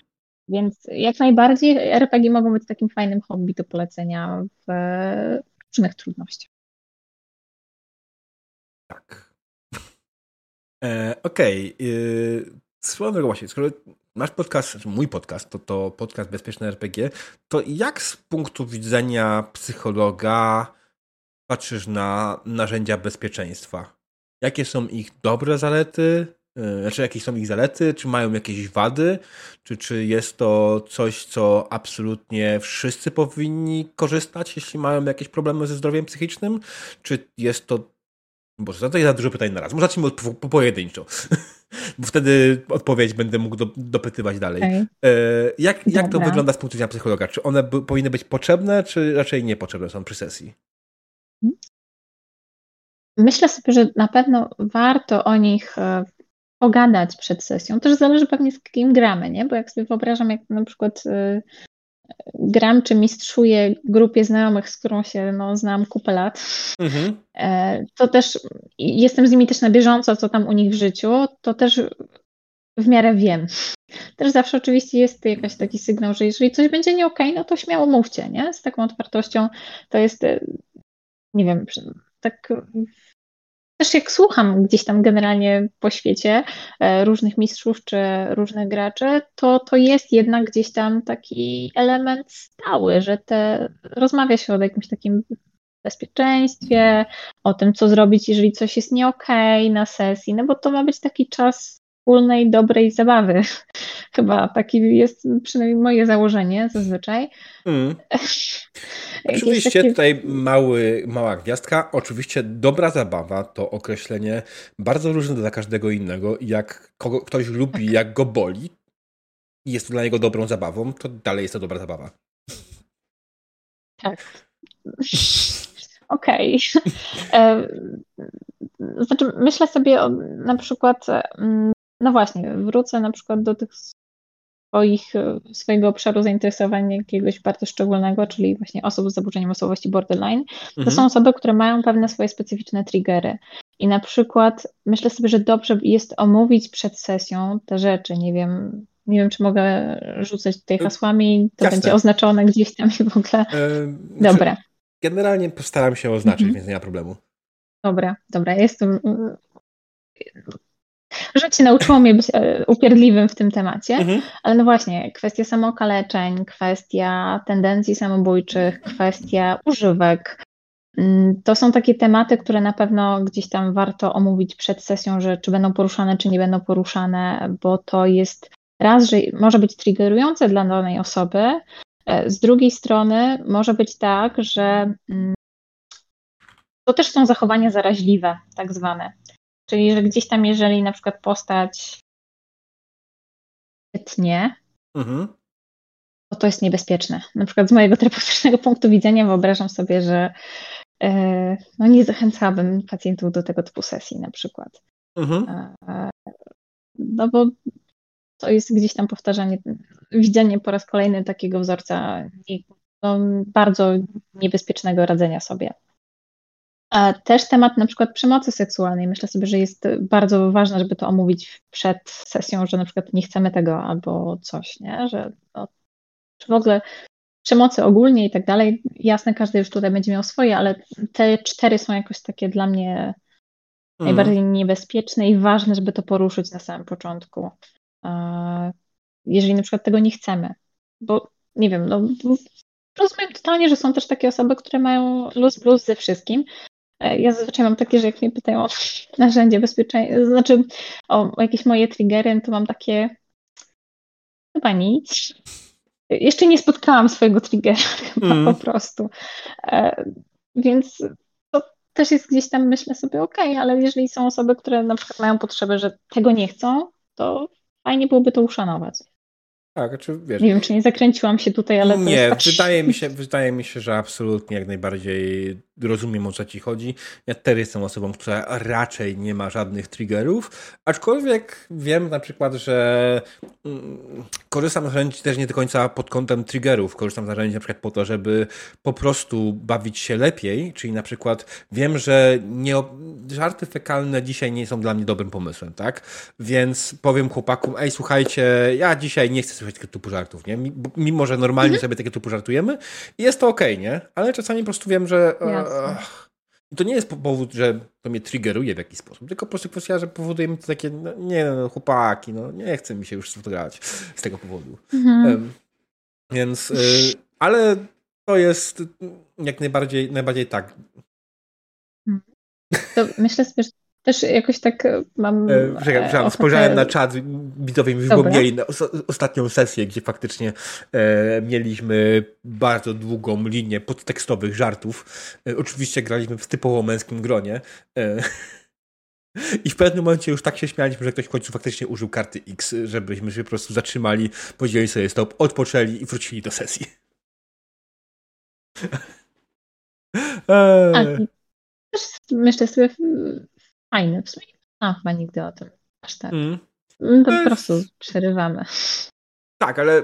Więc jak najbardziej RPG mogą być takim fajnym hobby do polecenia w różnych trudnościach. Tak. E, Okej. Okay. Swoją drogą właśnie, skoro masz podcast, znaczy mój podcast, to, to podcast Bezpieczne RPG, to jak z punktu widzenia psychologa patrzysz na narzędzia bezpieczeństwa? Jakie są ich dobre zalety? E, znaczy, jakie są ich zalety? Czy mają jakieś wady? Czy, czy jest to coś, co absolutnie wszyscy powinni korzystać, jeśli mają jakieś problemy ze zdrowiem psychicznym? Czy jest to Boże, to jest za dużo pytań na raz. Może zacznijmy po, po, pojedynczo, bo wtedy odpowiedź będę mógł do, dopytywać dalej. Okay. E, jak, jak to wygląda z punktu widzenia psychologa? Czy one powinny być potrzebne, czy raczej niepotrzebne są przy sesji? Myślę sobie, że na pewno warto o nich e, pogadać przed sesją. Też zależy pewnie z kim gramy, nie? Bo jak sobie wyobrażam, jak na przykład e, gram czy mistrzuję grupie znajomych, z którą się no, znam kupę lat, mhm. E, to też jestem z nimi też na bieżąco, co tam u nich w życiu, to też w miarę wiem. Też zawsze oczywiście jest jakiś taki sygnał, że jeżeli coś będzie nie okej, okay, no to śmiało mówcie, nie? Z taką otwartością to jest, e, nie wiem, tak też jak słucham gdzieś tam generalnie po świecie e, różnych mistrzów czy różnych graczy, to to jest jednak gdzieś tam taki element stały, że te rozmawia się o jakimś takim bezpieczeństwie, o tym, co zrobić, jeżeli coś jest nie okay na sesji, no bo to ma być taki czas wspólnej, dobrej zabawy. Chyba taki jest przynajmniej moje założenie zazwyczaj. Mm. Oczywiście takie... tutaj mały, mała gwiazdka. Oczywiście dobra zabawa to określenie bardzo różne dla każdego innego. Jak kogo, ktoś lubi, tak. jak go boli jest to dla niego dobrą zabawą, to dalej jest to dobra zabawa. Tak. Okej. Okay. E, znaczy, myślę sobie o, na przykład mm, no właśnie, wrócę na przykład do tych swoich, swojego obszaru zainteresowań jakiegoś bardzo szczególnego, czyli właśnie osób z zaburzeniem osobowości borderline. To mhm. są osoby, które mają pewne swoje specyficzne triggery. I na przykład myślę sobie, że dobrze jest omówić przed sesją te rzeczy. Nie wiem, nie wiem, czy mogę rzucać tutaj hasłami, to Jasne. będzie oznaczone gdzieś tam i w ogóle. Yy, Dobra. Generalnie postaram się oznaczyć, mhm. więc nie ma problemu. Dobra, dobra. Jestem Życie nauczyło mnie być e, upierdliwym w tym temacie, mhm. ale no właśnie, kwestia samookaleczeń, kwestia tendencji samobójczych, kwestia używek. Mm, to są takie tematy, które na pewno gdzieś tam warto omówić przed sesją, że czy będą poruszane, czy nie będą poruszane, bo to jest raz, że może być triggerujące dla danej osoby, e, z drugiej strony może być tak, że mm, to też są zachowania zaraźliwe, tak zwane. Czyli, że gdzieś tam, jeżeli na przykład postać tnie, mhm. to to jest niebezpieczne. Na przykład z mojego terapeutycznego punktu widzenia wyobrażam sobie, że e, no nie zachęcałabym pacjentów do tego typu sesji na przykład. Mhm. E, no bo to jest gdzieś tam powtarzanie, widzenie po raz kolejny takiego wzorca no, bardzo niebezpiecznego radzenia sobie. A też temat na przykład przemocy seksualnej. Myślę sobie, że jest bardzo ważne, żeby to omówić przed sesją, że na przykład nie chcemy tego albo coś, nie? Że no, czy w ogóle przemocy ogólnie i tak dalej. Jasne, każdy już tutaj będzie miał swoje, ale te cztery są jakoś takie dla mnie mm. najbardziej niebezpieczne i ważne, żeby to poruszyć na samym początku. Jeżeli na przykład tego nie chcemy, bo nie wiem, no rozumiem totalnie, że są też takie osoby, które mają luz blues ze wszystkim, ja zazwyczaj mam takie, że jak mnie pytają o narzędzie bezpieczeństwa, znaczy o, jakieś moje triggery, to mam takie chyba nic. Jeszcze nie spotkałam swojego triggera mm. po prostu. E, więc to też jest gdzieś tam, myślę sobie, ok, ale jeżeli są osoby, które na przykład mają potrzebę, że tego nie chcą, to fajnie byłoby to uszanować. Tak, czy znaczy, wiesz. Nie wiem, czy nie zakręciłam się tutaj, ale. Nie, tak... wydaje, mi się, wydaje mi się, że absolutnie jak najbardziej rozumiem o co ci chodzi. Ja też jestem osobą, która raczej nie ma żadnych triggerów, aczkolwiek wiem na przykład, że mm, korzystam z narzędzi też nie do końca pod kątem triggerów. Korzystam z narzędzi na przykład po to, żeby po prostu bawić się lepiej, czyli na przykład wiem, że nie, żarty fekalne dzisiaj nie są dla mnie dobrym pomysłem, tak? Więc powiem chłopakom, ej słuchajcie, ja dzisiaj nie chcę słyszeć tego typu żartów, nie? Mimo, że normalnie mhm. sobie takie typu żartujemy i jest to okej, okay, nie? Ale czasami po prostu wiem, że i to nie jest powód, że to mnie triggeruje w jakiś sposób, tylko po prostu kwestia, że powoduje mi to takie, no, nie no, chłopaki, no nie chce mi się już fotografować z tego powodu. Mhm. Um, więc, y, ale to jest jak najbardziej, najbardziej tak. To myślę sobie, że też jakoś tak e, mam. E, Czekaj, spojrzałem na czat, widzowie mi wypomnieli na ostatnią sesję, gdzie faktycznie e, mieliśmy bardzo długą linię podtekstowych żartów. E, oczywiście graliśmy w typowo męskim gronie. E, I w pewnym momencie już tak się śmialiśmy, że ktoś w końcu faktycznie użył karty X, żebyśmy się po prostu zatrzymali, podzielili sobie stop, odpoczęli i wrócili do sesji. eee. Też myślę sobie, fajny w sumie. A, chyba nigdy o tym aż tak. Mm. No to po prostu przerywamy. Tak, ale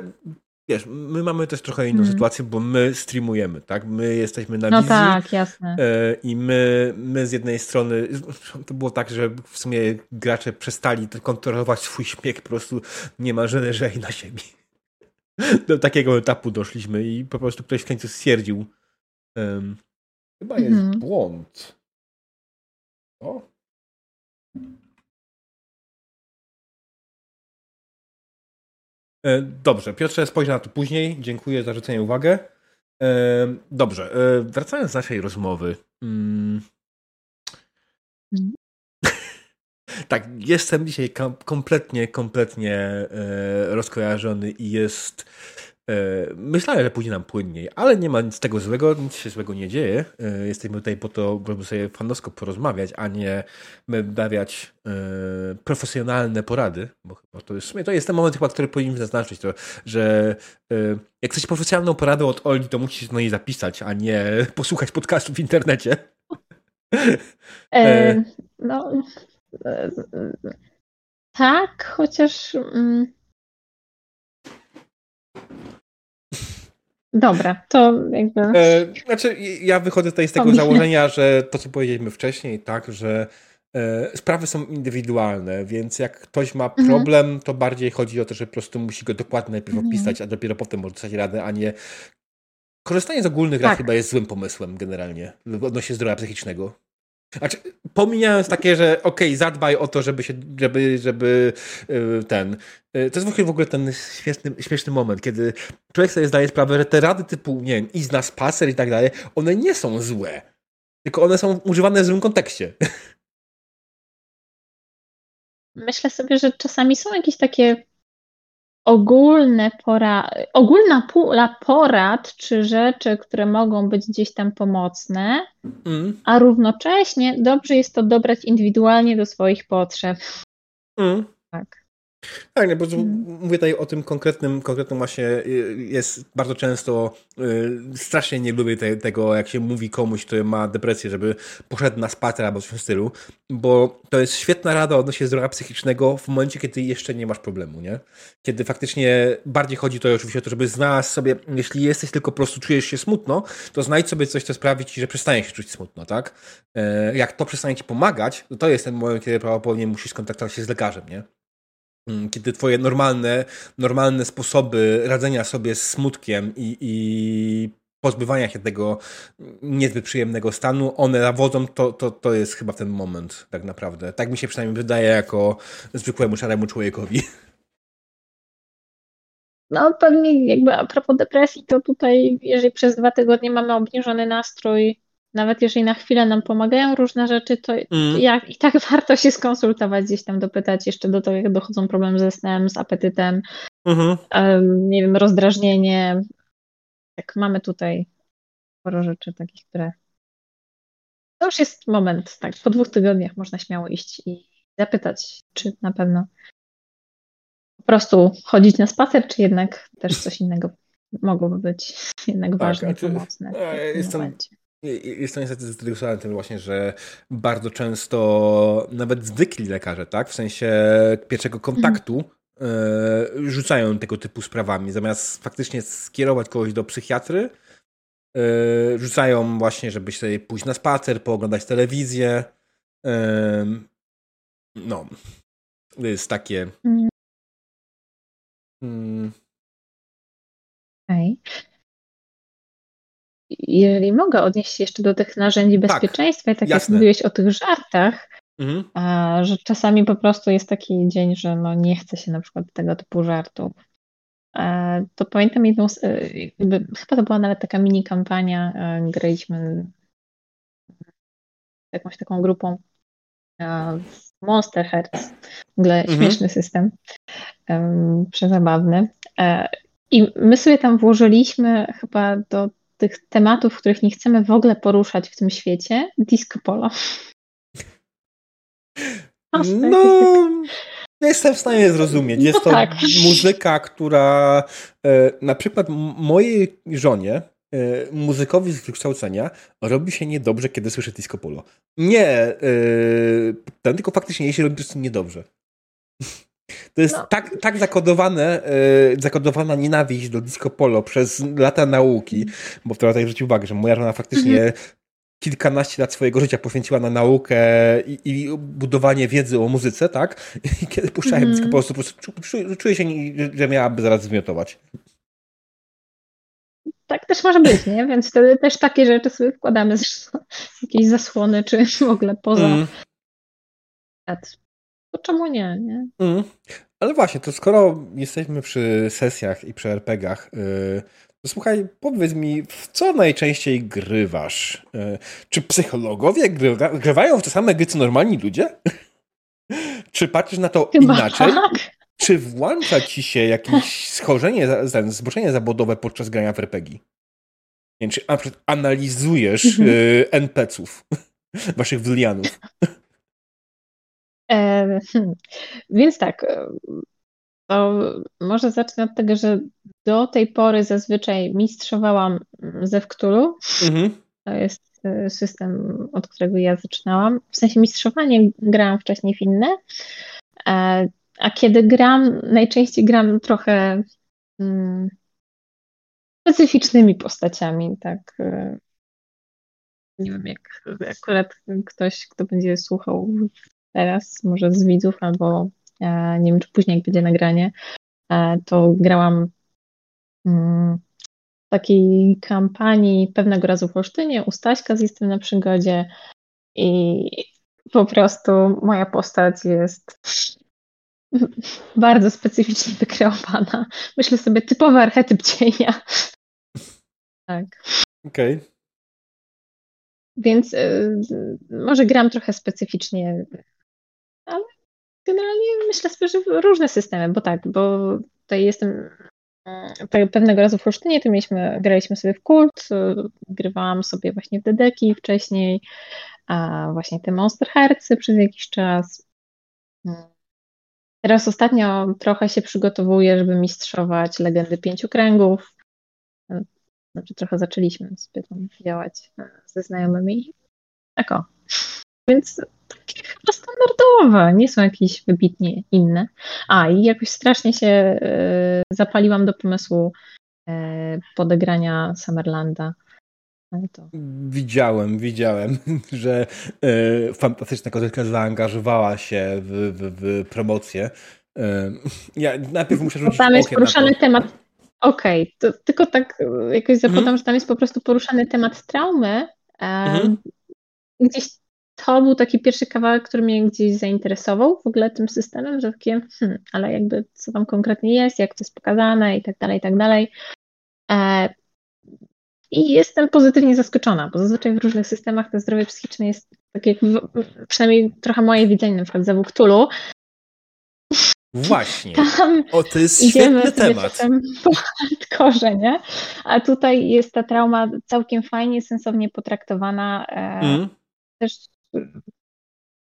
wiesz, my mamy też trochę inną mm. sytuację, bo my streamujemy, tak? My jesteśmy na no wizji. No tak, jasne. E, I my, my z jednej strony, to było tak, że w sumie gracze przestali kontrolować swój śmiech, po prostu nie ma żelerzej na ziemi. Do takiego etapu doszliśmy i po prostu ktoś w końcu stwierdził, um, chyba jest mm. błąd. O, E, dobrze, Piotrze, spojrzę na to później. Dziękuję za rzucenie uwagę. E, dobrze, e, wracając do naszej rozmowy. Mm. Mhm. tak, jestem dzisiaj kompletnie, kompletnie rozkojarzony i jest myślałem, że pójdzie nam płynniej, ale nie ma nic z tego złego, nic się złego nie dzieje. E, jesteśmy tutaj po to, żeby sobie fanowsko porozmawiać, a nie dawiać e, profesjonalne porady, bo chyba to jest, to jest ten moment chyba, który powinniśmy zaznaczyć, to, że jak chcesz profesjonalną poradę od Oli, to musisz na niej zapisać, a nie posłuchać podcastu w internecie. E, no, tak, chociaż... Mm Dobra, to jakby. E, znaczy, ja wychodzę tutaj z tego założenia, że to, co powiedzieliśmy wcześniej, tak, że e, sprawy są indywidualne, więc jak ktoś ma mhm. problem, mhm. to bardziej chodzi o to, że po prostu musi go dokładnie najpierw mhm. opisać, a dopiero potem może dostać radę, a nie. Korzystanie z ogólnych tak. rad chyba jest złym pomysłem generalnie odnośnie zdrowia psychicznego. Znaczy, pomijając takie, że okej, okay, zadbaj o to, żeby się, żeby, żeby yy, ten. Yy, to jest w ogóle ten śmieszny, śmieszny moment, kiedy człowiek sobie zdaje sprawę, że te rady typu, nie wiem, idź na spacer i tak dalej, one nie są złe. Tylko one są używane w złym kontekście. Myślę sobie, że czasami są jakieś takie ogólne pora, ogólna pula porad czy rzeczy, które mogą być gdzieś tam pomocne, mm. a równocześnie dobrze jest to dobrać indywidualnie do swoich potrzeb. Mm. Tak. Tak, bo hmm. mówię tutaj o tym konkretnym, konkretnym właśnie y, jest bardzo często, y, strasznie nie lubię te, tego, jak się mówi komuś, który ma depresję, żeby poszedł na spacer albo coś w stylu, bo to jest świetna rada odnośnie zdrowia psychicznego w momencie, kiedy jeszcze nie masz problemu, nie? Kiedy faktycznie bardziej chodzi to oczywiście o to, żeby znaleźć sobie, jeśli jesteś tylko po prostu czujesz się smutno, to znajdź sobie coś, co sprawi ci, że przestaniesz się czuć smutno, tak? E, jak to przestanie ci pomagać, to to jest ten moment, kiedy prawdopodobnie musisz skontaktować się z lekarzem, nie? Mm, kiedy twoje normalne, normalne sposoby radzenia sobie z smutkiem i, i pozbywania się tego niezbyt przyjemnego stanu, one nawodzą, to, to, to jest chyba ten moment tak naprawdę. Tak mi się przynajmniej wydaje jako zwykłemu szaremu człowiekowi. No pewnie jakby a propos depresji, to tutaj jeżeli przez dwa tygodnie mamy obniżony nastrój, nawet jeżeli na chwilę nam pomagają różne rzeczy, to mm. jak, i tak warto się skonsultować, gdzieś tam dopytać jeszcze do tego, jak dochodzą problemy ze snem, z apetytem, mm-hmm. um, nie wiem, rozdrażnienie. Jak mamy tutaj sporo rzeczy takich, które to już jest moment, tak, po dwóch tygodniach można śmiało iść i zapytać, czy na pewno po prostu chodzić na spacer, czy jednak też coś innego mogłoby być jednak tak, ważne, znaczy, pomocne. Jestem, momencie. Jest to niestety zainteresowany tym właśnie, że bardzo często nawet zwykli lekarze, tak, w sensie pierwszego kontaktu, mhm. rzucają tego typu sprawami. Zamiast faktycznie skierować kogoś do psychiatry, e, rzucają właśnie, żeby sobie pójść na spacer, pooglądać telewizję. E, no, to jest takie. Mhm. Mm. Okay jeżeli mogę odnieść się jeszcze do tych narzędzi tak, bezpieczeństwa, tak, i tak jasne. jak mówiłeś o tych żartach, mhm. a, że czasami po prostu jest taki dzień, że no nie chce się na przykład tego typu żartów. A, to pamiętam jedną, e, jakby, chyba to była nawet taka mini kampania, e, graliśmy jakąś taką grupą Monster Hearts, w ogóle mhm. śmieszny system, um, przezabawny. E, I my sobie tam włożyliśmy chyba do tych tematów, których nie chcemy w ogóle poruszać w tym świecie, disco polo. No, jestem w stanie zrozumieć. Jest to tak. muzyka, która e, na przykład mojej żonie, e, muzykowi z wykształcenia, robi się niedobrze, kiedy słyszy disco polo. Nie, e, ten tylko faktycznie jej się robi po prostu niedobrze. To jest no. tak, tak zakodowane, yy, zakodowana nienawiść do disco polo przez lata nauki, bo wtedy tutaj zwrócił uwagę, że moja żona faktycznie mm -hmm. kilkanaście lat swojego życia poświęciła na naukę i, i budowanie wiedzy o muzyce, tak? I kiedy puszczałem mm -hmm. disco polo, po prostu czuję się, że miałaby zaraz zwymiotować tak też może być, nie? Więc wtedy też takie rzeczy sobie wkładamy, zresztą jakieś zasłony, czy w ogóle poza. Mm. To czemu nie, nie? Mm. Ale właśnie, to skoro jesteśmy przy sesjach i przy RPGach, yy, to słuchaj, powiedz mi, w co najczęściej grywasz? Yy, czy psychologowie grywa, grywają w te same gry, co normalni ludzie? czy patrzysz na to Chyba inaczej? Tak. Czy włącza ci się jakieś schorzenie, zboczenie zawodowe podczas grania w RPG? Nie wiem, czy na przykład analizujesz mhm. y, NPC-ów, waszych wylianów? E, hmm. Więc tak, e, to może zacznę od tego, że do tej pory zazwyczaj mistrzowałam ze Wktulu. Mhm. To jest e, system, od którego ja zaczynałam. W sensie mistrzowanie grałam wcześniej w inne. E, a kiedy gram, najczęściej gram trochę mm, specyficznymi postaciami, tak. Nie wiem, jak akurat ktoś, kto będzie słuchał teraz, może z widzów, albo e, nie wiem, czy później, jak będzie nagranie, e, to grałam mm, w takiej kampanii pewnego razu w Olsztynie, u Staśka z Jestem na przygodzie i po prostu moja postać jest bardzo specyficznie wykreowana. Myślę sobie, typowy archetyp cienia. Tak. Okej. Okay. Więc y, może gram trochę specyficznie, generalnie myślę sobie, że różne systemy, bo tak, bo tutaj jestem tak, pewnego razu w Olsztynie, to mieliśmy, graliśmy sobie w kult, grywałam sobie właśnie w Dedeki wcześniej, a właśnie te Monster Hercy przez jakiś czas. Teraz ostatnio trochę się przygotowuję, żeby mistrzować Legendy Pięciu Kręgów. Znaczy trochę zaczęliśmy sobie tam działać ze znajomymi. Tak o. Więc takie chyba standardowe, nie są jakieś wybitnie inne. A i jakoś strasznie się y, zapaliłam do pomysłu y, podegrania Summerlanda to... Widziałem, widziałem, że y, fantastyczna kozetka zaangażowała się w, w, w promocję. Y, ja najpierw muszę rzucić Tam jest poruszany temat. Okej, okay, tylko tak jakoś zapytam, mhm. że tam jest po prostu poruszany temat traumy. Mhm. Gdzieś to był taki pierwszy kawałek, który mnie gdzieś zainteresował w ogóle tym systemem, że takie, hmm, ale jakby co tam konkretnie jest, jak to jest pokazane i tak dalej, i tak dalej. E, i jestem pozytywnie zaskoczona, bo zazwyczaj w różnych systemach to zdrowie psychiczne jest tak jak, przynajmniej trochę moje widzenie, na przykład za Cthulhu. Właśnie. Tam o, to jest świetny temat. Po hardkorze, nie? A tutaj jest ta trauma całkiem fajnie, sensownie potraktowana. Mm. Też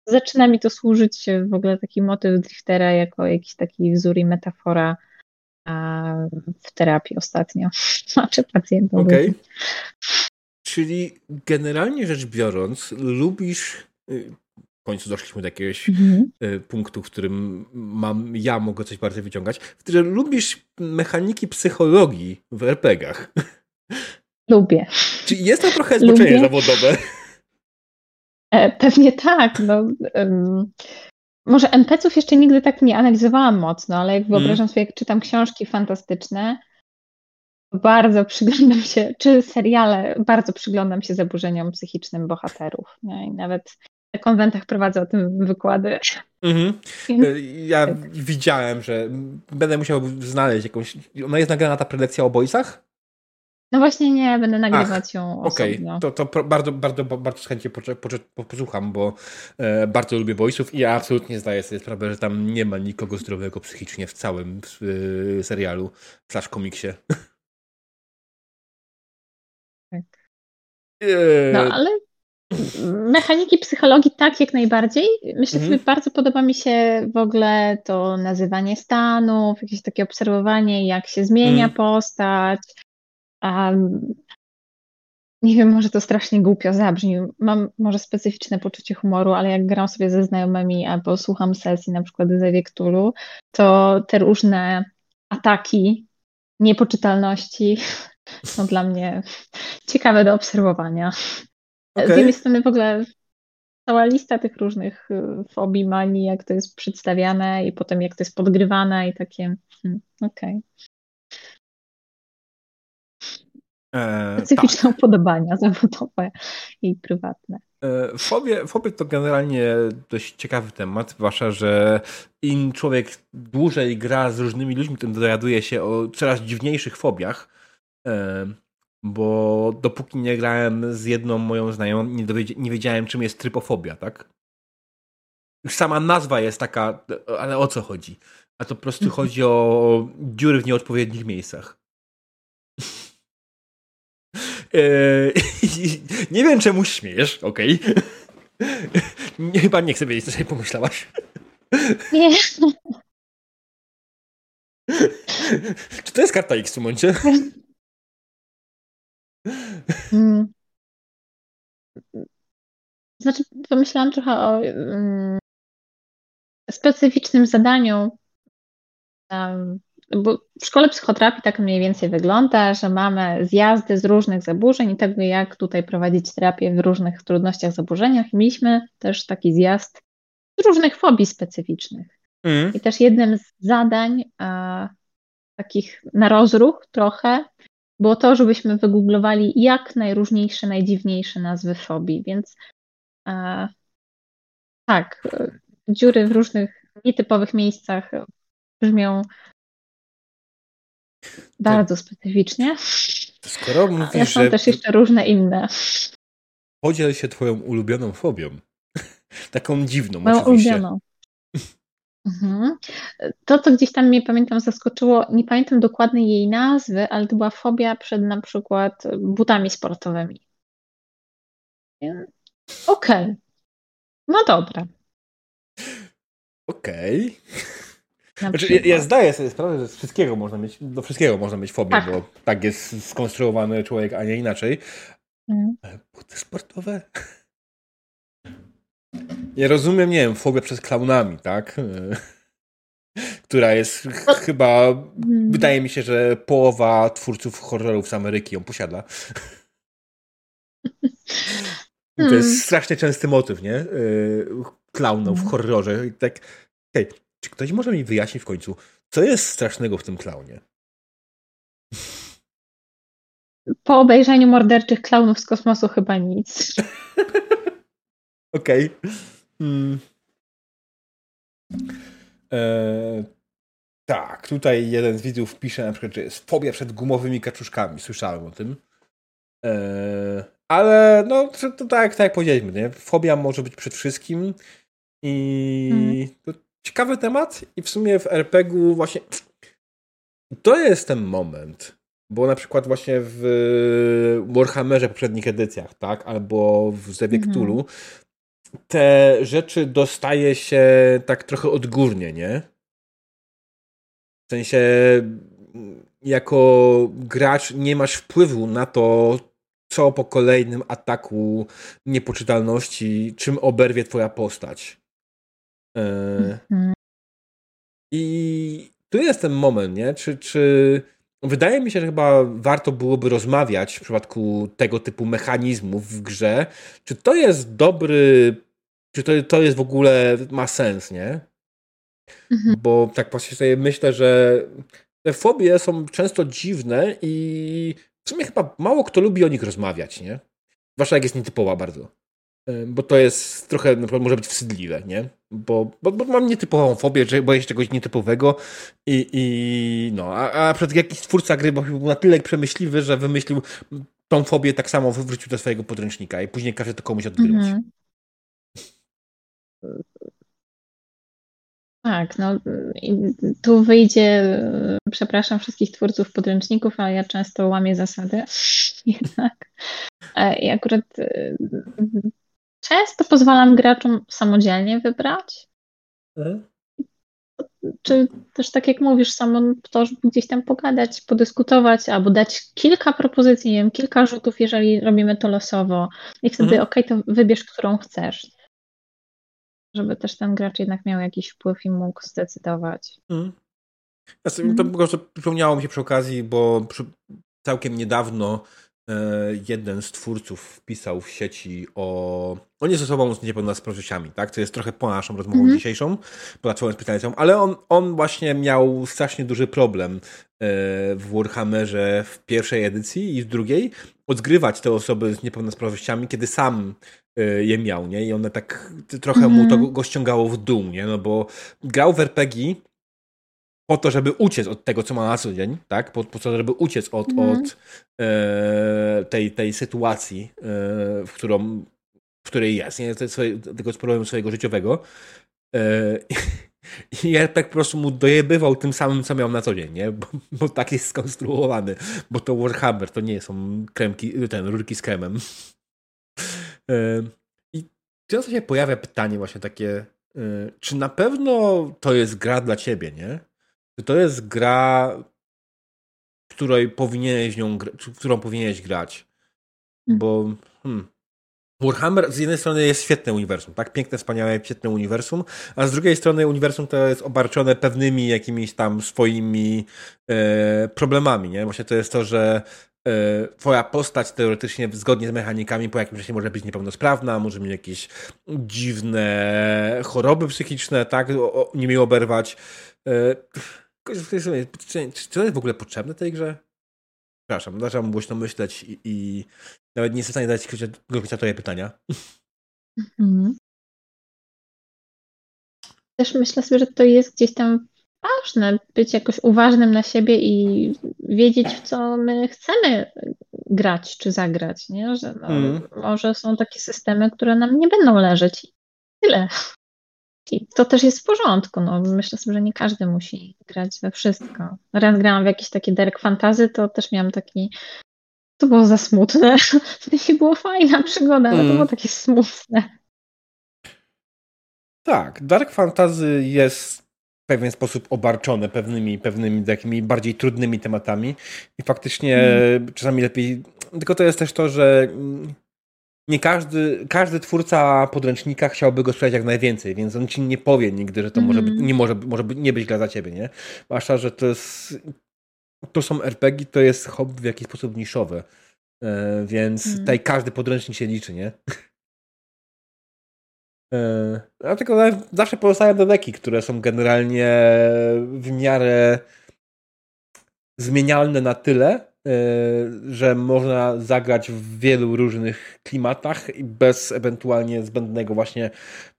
zaczyna mi to służyć w ogóle taki motyw Driftera jako jakiś taki wzór i metafora w terapii ostatnio. Znaczy pacjentom. Okej. Okay. Czyli generalnie rzecz biorąc, lubisz. Y, w końcu doszliśmy do jakiegoś mhm. Y, punktu, w którym mam, ja mogę coś bardziej wyciągać, w którym lubisz mechaniki psychologii w RPGach. Lubię. Czy jest to trochę zboczenie zawodowe? E, pewnie tak. No, um, może NPC-ów jeszcze nigdy tak nie analizowałam mocno, ale jak wyobrażam mm. sobie, jak czytam książki fantastyczne, bardzo przyglądam się, czy seriale, bardzo przyglądam się zaburzeniom psychicznym bohaterów. Nie? I nawet na konwentach prowadzę o tym wykłady. Mm-hmm. Ja tak. widziałem, że będę musiał znaleźć jakąś. Ona jest nagrana ta prelekcja o boysach? No właśnie nie, będę nagrywać Ach, ją Okej, okay. to, to bardzo, bardzo, bardzo chętnie posłucham, bo e, bardzo lubię boysów i ja absolutnie zdaję sobie sprawę, że tam nie ma nikogo zdrowego psychicznie w całym e, serialu slash komiksie. Tak. E... No ale mechaniki psychologii tak, jak najbardziej. Myślę mhm. sobie, bardzo podoba mi się w ogóle to nazywanie stanów, jakieś takie obserwowanie, jak się zmienia mhm. postać, nie wiem, może to strasznie głupio zabrzmi. Mam może specyficzne poczucie humoru, ale jak gram sobie ze znajomymi albo słucham sesji na przykład ze Wiektulu, to te różne ataki niepoczytalności są dla mnie ciekawe do obserwowania. Okay. Z jednej strony w ogóle cała lista tych różnych y, fobii, manii, jak to jest przedstawiane i potem jak to jest podgrywane i takie hmm, okej. Okay. Specyficzne tak. upodobania zawodowe i prywatne. E, fobie, fobie to generalnie dość ciekawy temat, zwłaszcza, że im człowiek dłużej gra z różnymi ludźmi, tym dowiaduje się o coraz dziwniejszych fobiach. E, bo dopóki nie grałem z jedną moją znajomą, nie, nie wiedziałem, czym jest trypofobia, tak? Już sama nazwa jest taka, ale o co chodzi? A to po prostu chodzi o dziury w nieodpowiednich miejscach. Eee, nie wiem, czemu śmiejesz, okej. Okay. Chyba nie chcę wiedzieć, co sobie pomyślałaś. Nie. Czy to jest karta X w tym momencie? Hmm. Znaczy, pomyślałam trochę o um, specyficznym zadaniu um, bo w szkole psychoterapii tak mniej więcej wygląda, że mamy zjazdy z różnych zaburzeń i tego, jak tutaj prowadzić terapię w różnych trudnościach, zaburzeniach. Mieliśmy też taki zjazd z różnych fobii specyficznych. Mm. I też jednym z zadań a, takich na rozruch trochę było to, żebyśmy wygooglowali jak najróżniejsze, najdziwniejsze nazwy fobii, więc a, tak, dziury w różnych nietypowych miejscach brzmią bardzo specyficznie. Skoro mówisz, ja są też jeszcze różne inne. Podziel się twoją ulubioną fobią. Taką dziwną Moją oczywiście. ulubioną. Mhm. To, co gdzieś tam mnie pamiętam zaskoczyło, nie pamiętam dokładnej jej nazwy, ale to była fobia przed na przykład butami sportowymi. Okej. Okay. No dobra. Okej. Okay. Znaczy, ja, ja, zdaję sobie sprawę, że z wszystkiego można mieć, do wszystkiego można mieć fobię, tak. bo tak jest skonstruowany człowiek, a nie inaczej. Mm. buty sportowe? Ja rozumiem, nie wiem, fobię przez klaunami, tak? Która jest no. chyba, mm. wydaje mi się, że połowa twórców horrorów z Ameryki ją posiada. To jest hmm. strasznie częsty motyw, nie? Y, klaunów w hmm. horrorze. I tak, hej, czy ktoś może mi wyjaśnić w końcu, co jest strasznego w tym klaunie? Po obejrzeniu morderczych klaunów z kosmosu chyba nic. Okej. Okay. Hmm. E, tak, tutaj jeden z widzów pisze na przykład, że jest fobia przed gumowymi kaczuszkami. Słyszałem o tym. E, ale no, to, to tak, tak jak powiedzieliśmy, nie? fobia może być przed wszystkim i hmm ciekawy temat i w sumie w RPG-u właśnie to jest ten moment, bo na przykład właśnie w Warhammerze poprzednich edycjach, tak, albo w Zewie mhm. te rzeczy dostaje się tak trochę odgórnie, nie? W sensie jako gracz nie masz wpływu na to, co po kolejnym ataku niepoczytalności, czym oberwie twoja postać. Mhm. I tu jest ten moment, nie? Czy, czy wydaje mi się, że chyba warto byłoby rozmawiać w przypadku tego typu mechanizmów w grze, czy to jest dobry, czy to, to jest w ogóle, ma sens, nie? Mhm. Bo tak właśnie sobie myślę, że te fobie są często dziwne i w sumie chyba mało kto lubi o nich rozmawiać, nie? Zwłaszcza jak jest nietypowa bardzo. Bo to jest trochę, na może być wstydliwe, nie? Bo, bo, bo mam nietypową fobię, że boję się czegoś nietypowego i, i no, a, a przed jakiś twórca gry był na tyle przemyśliwy, że wymyślił tą fobię tak samo wywrócił do swojego podręcznika i później każe to komuś odgrywać. Mhm. Tak, no tu wyjdzie, przepraszam wszystkich twórców podręczników, ale ja często łamię zasady jednak. E, I akurat Często pozwalam graczom samodzielnie wybrać. Mhm. czy też tak jak mówisz, samo to, żeby gdzieś tam pogadać, podyskutować, albo dać kilka propozycji, nie wiem, kilka rzutów, jeżeli robimy to losowo i wtedy mhm. ok, to wybierz, którą chcesz. Żeby też ten gracz jednak miał jakiś wpływ i mógł zdecydować. Mhm. Ja to mhm. przypomniało mi się przy okazji, bo przy, całkiem niedawno jeden z twórców wpisał w sieci o. On jest osobą z niepełnosprawnościami, tak? To jest trochę po naszą rozmową mm -hmm. dzisiejszą, ponad całą specjalizacją, ale on, on właśnie miał strasznie duży problem e, w Warhammerze w pierwszej edycji i w drugiej odgrywać te osoby z niepełnosprawnościami, kiedy sam e, je miał, nie? I one tak trochę mm -hmm. mu to go ściągało w dół, nie? No bo grał w RPG po to, żeby uciec od tego, co ma na co dzień, tak? Po, po to, żeby uciec od, mm. od e, tej, tej sytuacji, e, w, którą, w której jest, nie? tego problemu swojego życiowego. E, I RPG po prostu mu dojebywał tym samym, co miał na co dzień, nie? Bo, bo tak jest skonstruowany. Bo to Warhammer, to nie są kremki, ten, rurki z kremem. E, I często się pojawia pytanie właśnie takie, e, czy na pewno to jest gra dla ciebie, nie? Czy to jest gra, której powinieneś nią, którą powinieneś grać? Hmm. Bo hmm, Warhammer z jednej strony jest świetne uniwersum, tak? Piękne, wspaniałe, świetne uniwersum, a z drugiej strony uniwersum to jest obarczone pewnymi jakimiś tam swoimi e, problemami, nie? Właśnie to jest to, że e, twoja postać teoretycznie zgodnie z mechanikami po jakimś czasie może być niepełnosprawna, może mieć jakieś dziwne choroby psychiczne, tak? O, nie miło oberwać. E, czy to jest w ogóle potrzebne tej grze? Przepraszam, zacząłem głośno myśleć i, i nawet nie jestem w stanie dać konkretnie pytania. Mhm. Też myślę sobie, że to jest gdzieś tam ważne, być jakoś uważnym na siebie i wiedzieć, w co my chcemy grać czy zagrać, nie? Że no, mm. może są takie systemy, które nam nie będą leżeć. Tyle. I to też jest w porządku. No, myślę sobie, że nie każdy musi grać we wszystko. Raz grałam w jakieś takie Dark Fantasy, to też miałam taki. To było za smutne. To była fajna przygoda, ale to mm. było takie smutne. Tak, Dark Fantasy jest w pewien sposób obarczone pewnymi, pewnymi takimi bardziej trudnymi tematami i faktycznie mm. czasami lepiej. Tylko to jest też to, że nie każdy, każdy twórca podręcznika chciałby go sprzedać jak najwięcej, więc on ci nie powie nigdy, że to mm. może, być, mhm. nie może, może nie być dla ciebie, nie? Zwłaszcza, że to jest to są RPG, to jest hobby w jakiś sposób niszowe. E, więc mm. tutaj każdy podręcznik się liczy, nie? E, dlatego zawsze pozostają dodeki, które są generalnie w miarę zmienialne na tyle, że można zagrać w wielu różnych klimatach i bez ewentualnie zbędnego właśnie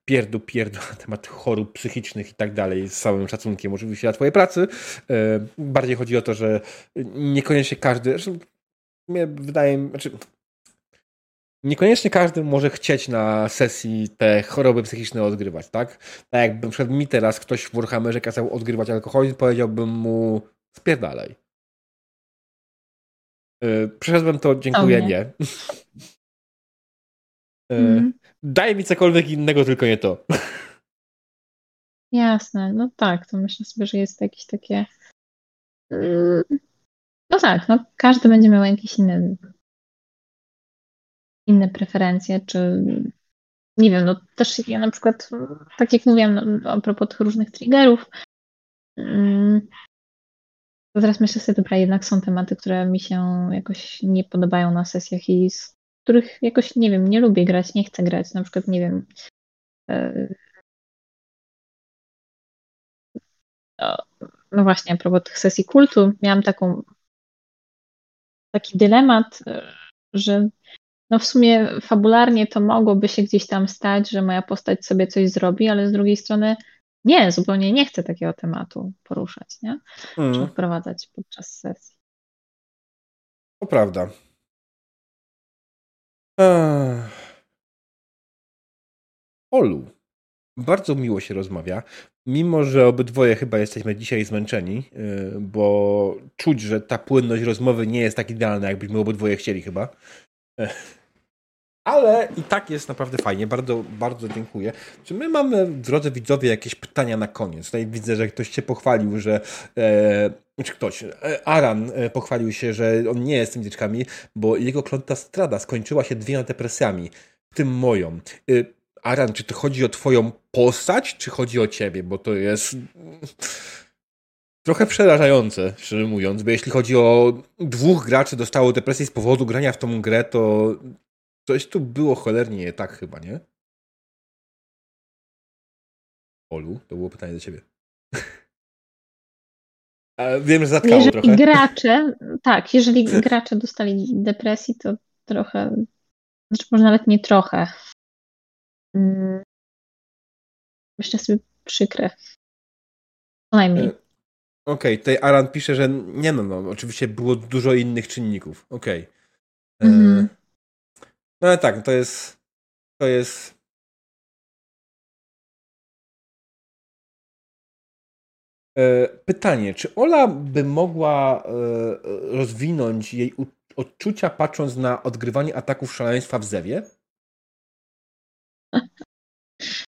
pierdu, pierdu na temat chorób psychicznych i tak dalej, z całym szacunkiem oczywiście dla twojej pracy. E, bardziej chodzi o to, że niekoniecznie każdy, zresztą mnie wydaje znaczy niekoniecznie każdy może chcieć na sesji te choroby psychiczne odgrywać, tak? Tak jakby przed mi teraz ktoś w Warhammerze kazał odgrywać alkoholizm, powiedziałbym mu spierdalaj. E, przeszedłem to, dziękuję, nie. Mm. Daj mi cokolwiek innego, tylko nie to. Jasne, no tak, to myślę sobie, że jest jakieś takie. Mm, no tak, no każdy będzie miał jakieś inne, inne preferencje, czy nie wiem, no też ja na przykład, tak jak mówiłam, no, a propos tych różnych triggerów, to teraz myślę sobie, dobra, jednak są tematy, które mi się jakoś nie podobają na sesjach i z których jakoś, nie wiem, nie lubię grać, nie chcę grać. Na przykład, nie wiem, e, no właśnie, a propos tych sesji kultu, miałam taką taki dylemat, e, że no w sumie fabularnie to mogłoby się gdzieś tam stać, że moja postać sobie coś zrobi, ale z drugiej strony nie, zupełnie nie chcę takiego tematu poruszać, nie? Mm. Czy wprowadzać podczas sesji. To prawda. Ech. Olu, bardzo miło się rozmawia. Mimo, że obydwoje chyba jesteśmy dzisiaj zmęczeni, y, bo czuć, że ta płynność rozmowy nie jest tak idealna, jakbyśmy obydwoje chcieli chyba. Ale i tak jest naprawdę fajnie. Bardzo, bardzo dziękuję. Czy my mamy, drodzy widzowie, jakieś pytania na koniec? Tutaj widzę, że ktoś się pochwalił, że e, czy ktoś, e, Aran e, pochwalił się, że on nie jest tym dzieciakami, bo jego kląta strada skończyła się dwiema depresjami, w tym moją. E, Aran, czy to chodzi o twoją postać, czy chodzi o ciebie? Bo to jest trochę przerażające, szczerze mówiąc, bo jeśli chodzi o dwóch graczy dostało depresję z powodu grania w tą grę, to coś tu było cholernie nie tak chyba, nie? Olu, to było pytanie do ciebie. wiem, że zatkało jeżeli trochę. gracze, tak, jeżeli gracze dostali depresji, to trochę, znaczy może nawet nie trochę. Myślę sobie przykre. Co najmniej. E, Okej, okay, tutaj Aran pisze, że nie no, no, oczywiście było dużo innych czynników. Okej. Okay. Mm. No ale tak, to jest to jest e, Pytanie, czy Ola by mogła e, rozwinąć jej odczucia patrząc na odgrywanie ataków szaleństwa w Zewie?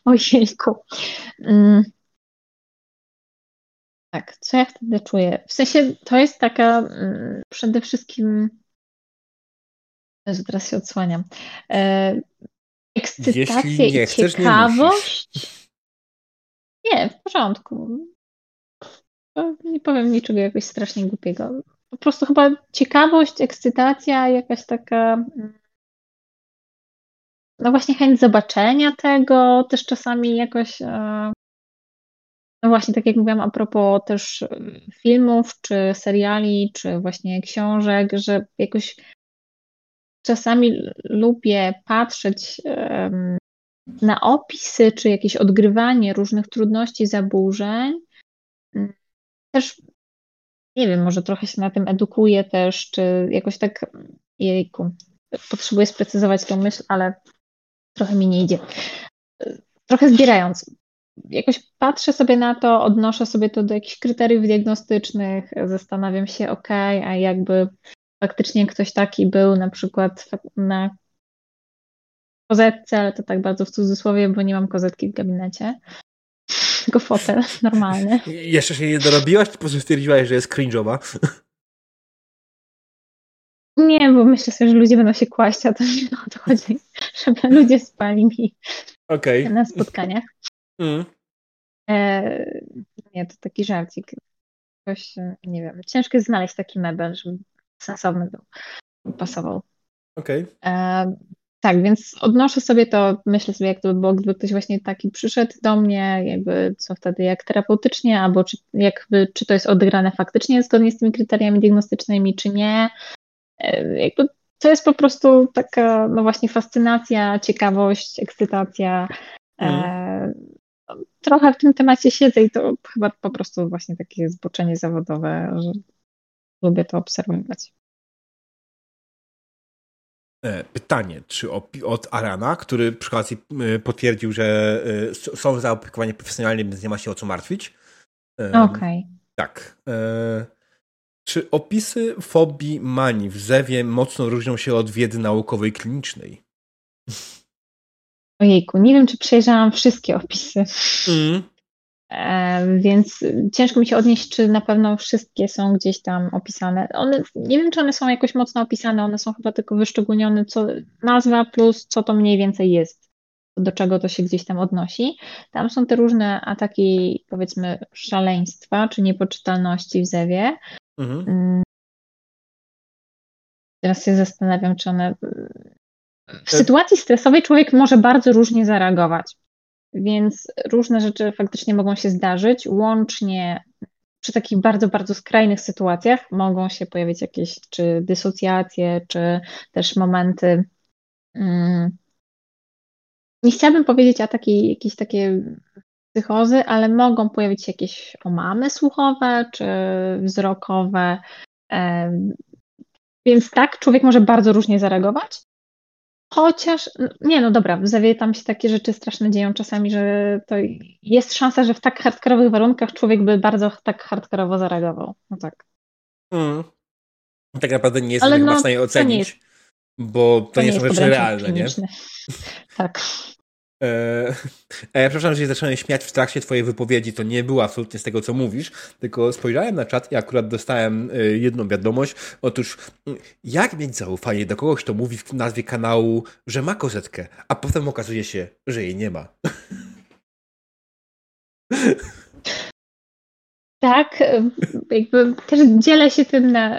Ojejku. Mm. Tak, co ja wtedy czuję? W sensie to jest taka mm, przede wszystkim. Jezu, teraz się odsłaniam. E, ekscytacja i chcesz, ciekawość. Nie, nie, w porządku. Nie powiem niczego jakoś strasznie głupiego. Po prostu chyba ciekawość, ekscytacja, jakaś taka. Mm, no właśnie chęć zobaczenia tego, też czasami jakoś. E, no właśnie, tak jak mówiłam, a propos też e, filmów, czy seriali, czy właśnie książek, że jakoś czasami lubię patrzeć na opisy, czy jakieś odgrywanie różnych trudności, zaburzeń. Mm, też nie wiem, może trochę się na tym edukuję też, czy jakoś tak, jejku, potrzebuję sprecyzować tę myśl, ale trochę mi nie idzie. Trochę zbierając, jakoś patrzę sobie na to, odnoszę sobie to do jakichś kryteriów diagnostycznych, zastanawiam się, ok, a jakby faktycznie ktoś taki był na przykład na kozetce, ale to tak bardzo w cudzysłowie, bo nie mam kozetki w gabinecie, tylko fotel normalny. Jeszcze się nie dorobiłaś, czy po prostu stwierdziłaś, że jest cringe'owa? Nie, bo myślę sobie, że ludzie będą się kłaść, a to nie o to chodzi, żeby ludzie spali mi okay. na spotkaniach. Mm. E, nie, to taki żarcik. Ktoś, nie wiem, ciężko jest znaleźć taki mebel, żeby sensowny był, pasował. Okej. Okay. E, tak, więc odnoszę sobie to, myślę sobie, jak to by było, gdyby ktoś właśnie taki przyszedł do mnie, jakby co wtedy, jak terapeutycznie, albo czy, jakby, czy to jest odegrane faktycznie zgodnie z tymi kryteriami diagnostycznymi, czy nie. E, jakby to jest po prostu taka, no właśnie, fascynacja, ciekawość, ekscytacja. Mm trochę w tym temacie siedzę i to chyba po prostu właśnie takie zboczenie zawodowe, że lubię to obserwować. E, pytanie, czy od Arana, który przy okazji e, potwierdził, że e, są zaopiekowanie profesjonalne, więc nie ma się o co martwić. Okej. Okay. Tak. Czy opisy fobii manii w Zewie mocno różnią się od wiedzy naukowej klinicznej? Ojejku, nie wiem, czy przejrzałam wszystkie opisy. Mm. E, więc ciężko mi się odnieść, czy na pewno wszystkie są gdzieś tam opisane. One, nie wiem, czy one są jakoś mocno opisane, one są chyba tylko wyszczególnione, co nazwa plus co to mniej więcej jest, do czego to się gdzieś tam odnosi. Tam są te różne ataki, powiedzmy, szaleństwa, czy niepoczytalności w zewie. Mhm. Mm. Teraz się zastanawiam, czy one w sytuacji stresowej człowiek może bardzo różnie zareagować, więc różne rzeczy faktycznie mogą się zdarzyć, łącznie przy takich bardzo, bardzo skrajnych sytuacjach mogą się pojawić jakieś czy dysocjacje, czy też momenty. Hmm, nie chciałabym powiedzieć ataki, jakieś takie psychozy, ale mogą pojawić się jakieś omamy słuchowe czy wzrokowe. Więc tak, człowiek może bardzo różnie zareagować. Chociaż, nie no dobra, w Zewie tam się takie rzeczy straszne dzieją czasami, że to jest szansa, że w tak hardkorowych warunkach człowiek by bardzo tak hardkorowo zareagował. No tak. Mm. Tak naprawdę nie jest no, w stanie ocenić. Bo to, to nie, nie są rzeczy realne, nie? Tak. E, ja przepraszam, że się zacząłem śmiać w trakcie twojej wypowiedzi, to nie było absolutnie z tego, co mówisz, tylko spojrzałem na czat i akurat dostałem e, jedną wiadomość. Otóż, jak mieć zaufanie do kogoś, kto mówi w nazwie kanału, że ma kozetkę, a potem okazuje się, że jej nie ma. Tak, jakby też dzielę się tym na,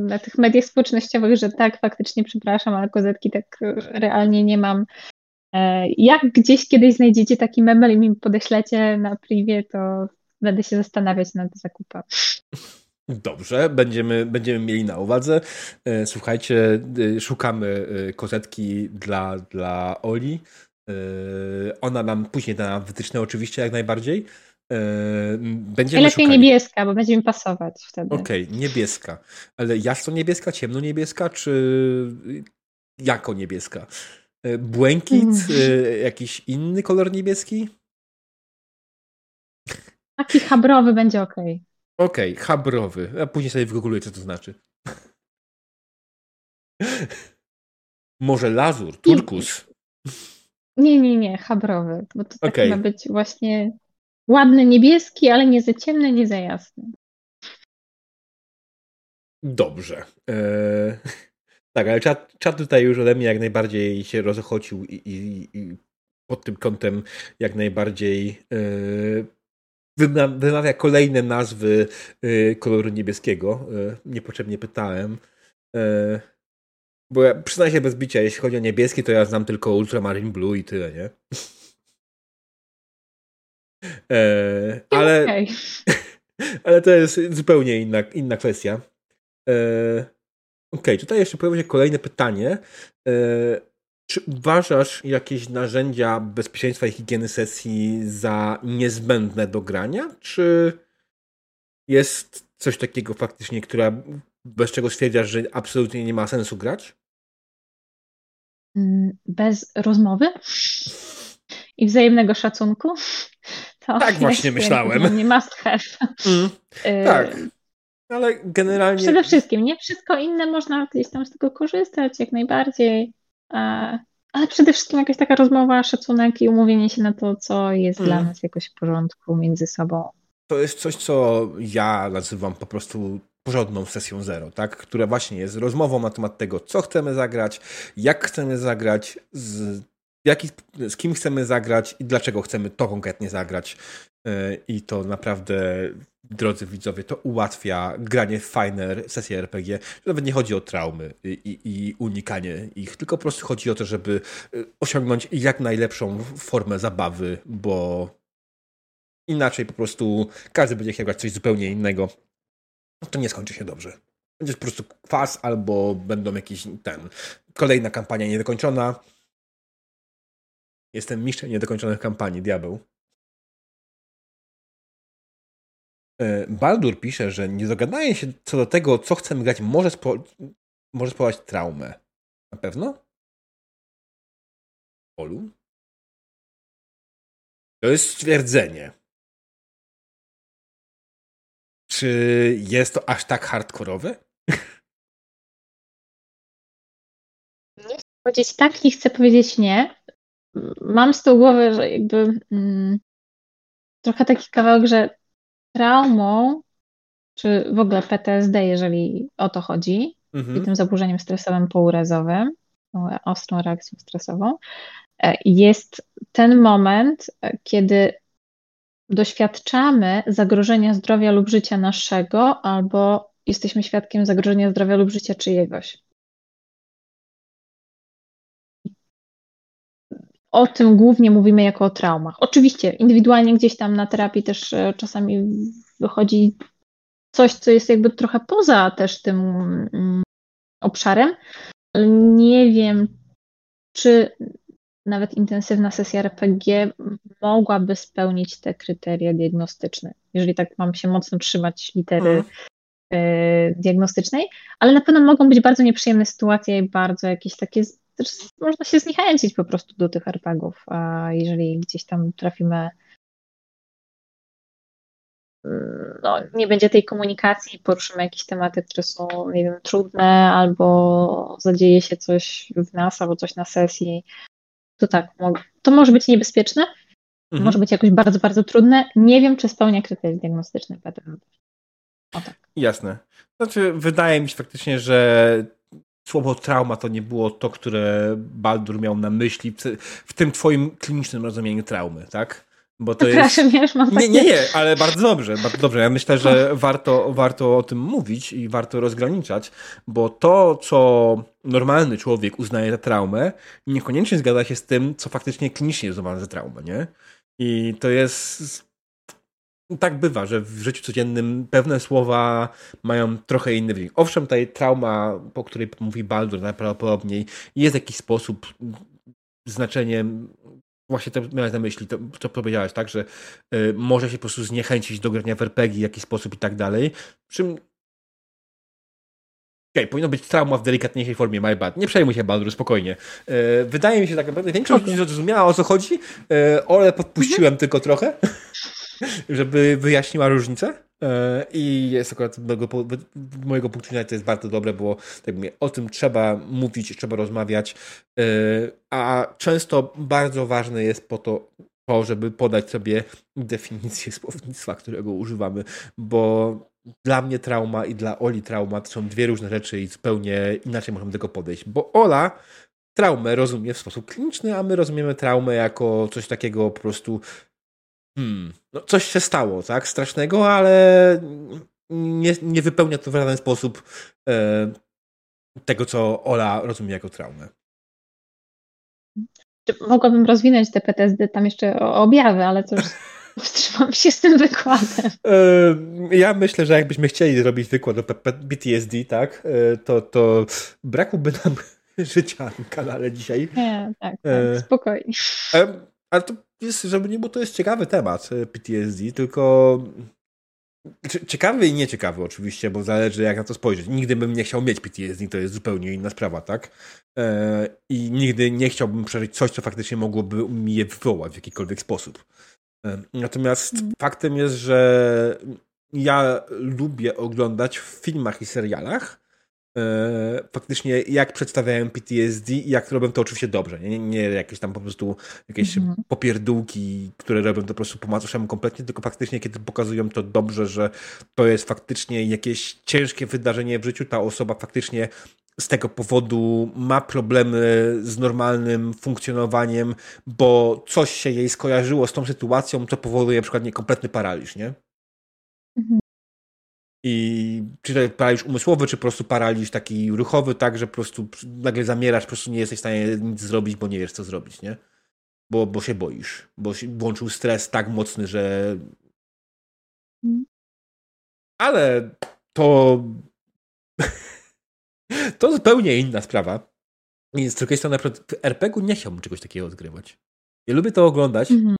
na tych mediach społecznościowych, że tak, faktycznie przepraszam, ale kozetki tak realnie nie mam. E, jak gdzieś kiedyś znajdziecie taki mebel i mi podeślecie na privie, to będę się zastanawiać nad zakupem. Dobrze, będziemy, będziemy mieli na uwadze. E, słuchajcie, e, szukamy kozetki dla, dla Oli. Ona nam później da wytyczne oczywiście jak najbardziej. Będziemy Lepiej szukali. niebieska, bo będzie mi pasować wtedy. Okej, okay, niebieska. Ale jasno niebieska, ciemno niebieska, czy jako niebieska? E, błękit, mm. jakiś inny kolor niebieski? Taki habrowy będzie ok. Okej, okay, habrowy. A później sobie wygoogluję, co to znaczy. Może lazur, turkus. Nie, nie, nie, habrowy. Bo to okay. ma być właśnie ładny niebieski, ale nie za ciemny, nie za jasny. Dobrze. Eee... Tak, ale czat, czat tutaj już ode mnie jak najbardziej się rozochocił i, i, i pod tym kątem jak najbardziej yy, wymawia kolejne nazwy yy, koloru niebieskiego. Yy, niepotrzebnie pytałem. Yy, bo ja przyznaję się bez bicia, jeśli chodzi o niebieski, to ja znam tylko Ultramarine Blue i tyle, nie? Yy, ale, okay. ale to jest zupełnie inna, inna kwestia. Okej, okay, tutaj jeszcze pojawia się kolejne pytanie. E, czy uważasz jakieś narzędzia bezpieczeństwa i higieny sesji za niezbędne do grania? Czy jest coś takiego faktycznie, która, bez czego stwierdzasz, że absolutnie nie ma sensu grać? Mm, bez rozmowy i wzajemnego szacunku. To tak właśnie myślałem. Nie must have. Mm, y, tak. Ale generalnie. Przede wszystkim, nie? Wszystko inne można gdzieś tam z tego korzystać, jak najbardziej. Ale przede wszystkim jakaś taka rozmowa, szacunek i umówienie się na to, co jest mm. dla nas jakoś w porządku między sobą. To jest coś, co ja nazywam po prostu porządną sesją zero, tak? Która właśnie jest rozmową na temat tego, co chcemy zagrać, jak chcemy zagrać, z, jaki, z kim chcemy zagrać i dlaczego chcemy to konkretnie zagrać. E, I to naprawdę drodzy widzowie, to ułatwia granie w fajne sesje RPG. Nawet nie chodzi o traumy i, i, unikanie ich, tylko po prostu chodzi o to, żeby y, osiągnąć jak najlepszą formę zabawy, bo inaczej po prostu każdy będzie chciał grać coś zupełnie innego. To nie skończy się dobrze. Będzie po prostu kwas albo będą jakieś ten kolejna kampania niedokończona. Jestem mistrzem niedokończonych kampanii, diabeł. Baldur pisze, że niedogadanie się co do tego, co chcemy grać, może, spo, może spowodować traumę. Na pewno? Olu? To jest stwierdzenie. Czy jest to aż tak hardkorowe? Nie chcę powiedzieć tak, nie chcę powiedzieć nie. Mam z tą głowę, że jakby mm, trochę taki kawałek, że traumą, czy w ogóle PTSD, jeżeli o to chodzi, mhm. i tym zaburzeniem stresowym pourazowym, ostrą reakcją stresową, e, jest ten moment, e, kiedy doświadczamy zagrożenia zdrowia lub życia naszego, albo jesteśmy świadkiem zagrożenia zdrowia lub życia czyjegoś. O tym głównie mówimy jako o traumach. Oczywiście, indywidualnie gdzieś tam na terapii też e, czasami wychodzi coś, co jest jakby trochę poza też tym mm, obszarem, ale nie wiem, czy nawet intensywna sesja RPG mogłaby spełnić te kryteria diagnostyczne, jeżeli tak mam się mocno trzymać litery mhm. e, diagnostycznej, ale na pewno mogą być bardzo nieprzyjemne sytuacje i bardzo jakieś takie też można się zniechęcić po prostu do tych RPGów, a jeżeli gdzieś tam trafimy no, nie będzie tej komunikacji, poruszymy jakieś tematy, które są, nie wiem, trudne, albo zadzieje się coś w nas, albo coś na sesji, to tak, to może być niebezpieczne, mhm. może być jakoś bardzo, bardzo trudne. Nie wiem, czy spełnia kryteria diagnostyczne PTSD. O tak. Jasne. Znaczy, wydaje mi się faktycznie, że słowo trauma to nie było to, które Baldur miał na myśli w, tym twoim klinicznym rozumieniu traumy, tak? Bo to jest... mam takie... Nie, nie, nie, ale bardzo dobrze, bardzo dobrze. Ja myślę, że warto, warto o tym mówić i warto rozgraniczać, bo to, co normalny człowiek uznaje za traumę, niekoniecznie zgadza się z tym, co faktycznie klinicznie jest uznawane za traumę, nie? I to jest... Tak bywa, że w życiu codziennym pewne słowa mają trochę inny wynik. Owszem, tutaj trauma, po której mówi Baldur najprawdopodobniej, jest w jakiś sposób znaczeniem właśnie to miałeś na myśli, to, co powiedziałeś, tak, że y, może się po prostu zniechęcić do grania w RPG w jakiś sposób i tak dalej. Czym okay, powinno być trauma w delikatniejszej formie, my bad. Nie przejmuj się, Baldur, spokojnie. Y, wydaje mi się tak naprawdę, większość ludzi zrozumiała o co chodzi, y, ale podpuściłem mhm. tylko trochę, żeby wyjaśniła różnicę. E, I jest akurat mojego, mojego punktu widzenia to jest bardzo dobre, bo tak mówię, o tym trzeba mówić, trzeba rozmawiać, e, a często bardzo ważne jest po to, to, żeby podać sobie definicję słownictwa, którego używamy, bo dla mnie trauma i dla Oli trauma to są dwie różne rzeczy i zupełnie inaczej możemy do tego podejść, bo Ola traumę rozumie w sposób kliniczny, a my rozumiemy traumę jako coś takiego po prostu hmm, no coś się stało, tak, strasznego, ale nie, nie wypełnia to w żaden sposób e, tego, co Ola rozumie jako traumę. Mogłabym rozwinąć te PTSD tam jeszcze o objawy, ale to już wstrzymam się z tym wykładem. E, ja myślę, że jakbyśmy chcieli zrobić wykład o PTSD, tak, e, to, to brakułby nam życia na kanale dzisiaj. Nie, tak, tak spokojnie. Ale to jest, żeby nie było, to jest ciekawy temat e, PTSD, tylko ciekawy i nieciekawy oczywiście, bo zależy jak na to spojrzeć. Nigdy bym nie chciał mieć PTSD, to jest zupełnie inna sprawa, tak? E, I nigdy nie chciałbym przeżyć coś, co faktycznie mogłoby mi je wywołać w jakikolwiek sposób. E, natomiast mm. faktem jest, że ja lubię oglądać w filmach i serialach faktycznie jak przedstawiają PTSD i jak robią to oczywiście dobrze. Nie, nie jakieś tam po prostu jakieś mhm. popierdółki, które robią to po prostu po macoszemu kompletnie, tylko faktycznie kiedy pokazują to dobrze, że to jest faktycznie jakieś ciężkie wydarzenie w życiu, ta osoba faktycznie z tego powodu ma problemy z normalnym funkcjonowaniem, bo coś się jej skojarzyło z tą sytuacją, co powoduje na przykład nie kompletny paraliż, nie? Mhm. I czy to paraliż umysłowy, czy po prostu paraliż taki ruchowy, tak, że po prostu nagle zamierasz, po prostu nie jesteś w stanie nic zrobić, bo nie wiesz, co zrobić, nie? Bo, bo się boisz, bo się włączył stres tak mocny, że. Ale to. to zupełnie inna sprawa. I z drugiej strony, na przykład w RPG-u nie chciałbym czegoś takiego odgrywać. Ja lubię to oglądać, mhm.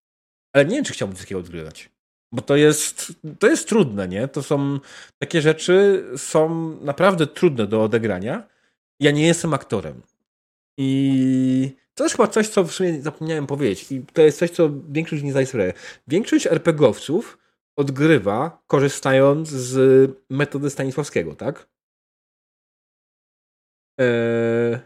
ale nie wiem, czy chciałbym coś takiego odgrywać. Bo to jest, to jest trudne, nie? To są takie rzeczy, są naprawdę trudne do odegrania. Ja nie jestem aktorem. I to jest chyba coś, co w sumie zapomniałem powiedzieć. I to jest coś, co większość nie zdaje sobie. Większość RPGowców odgrywa korzystając z metody Stanisławskiego, tak? Eee...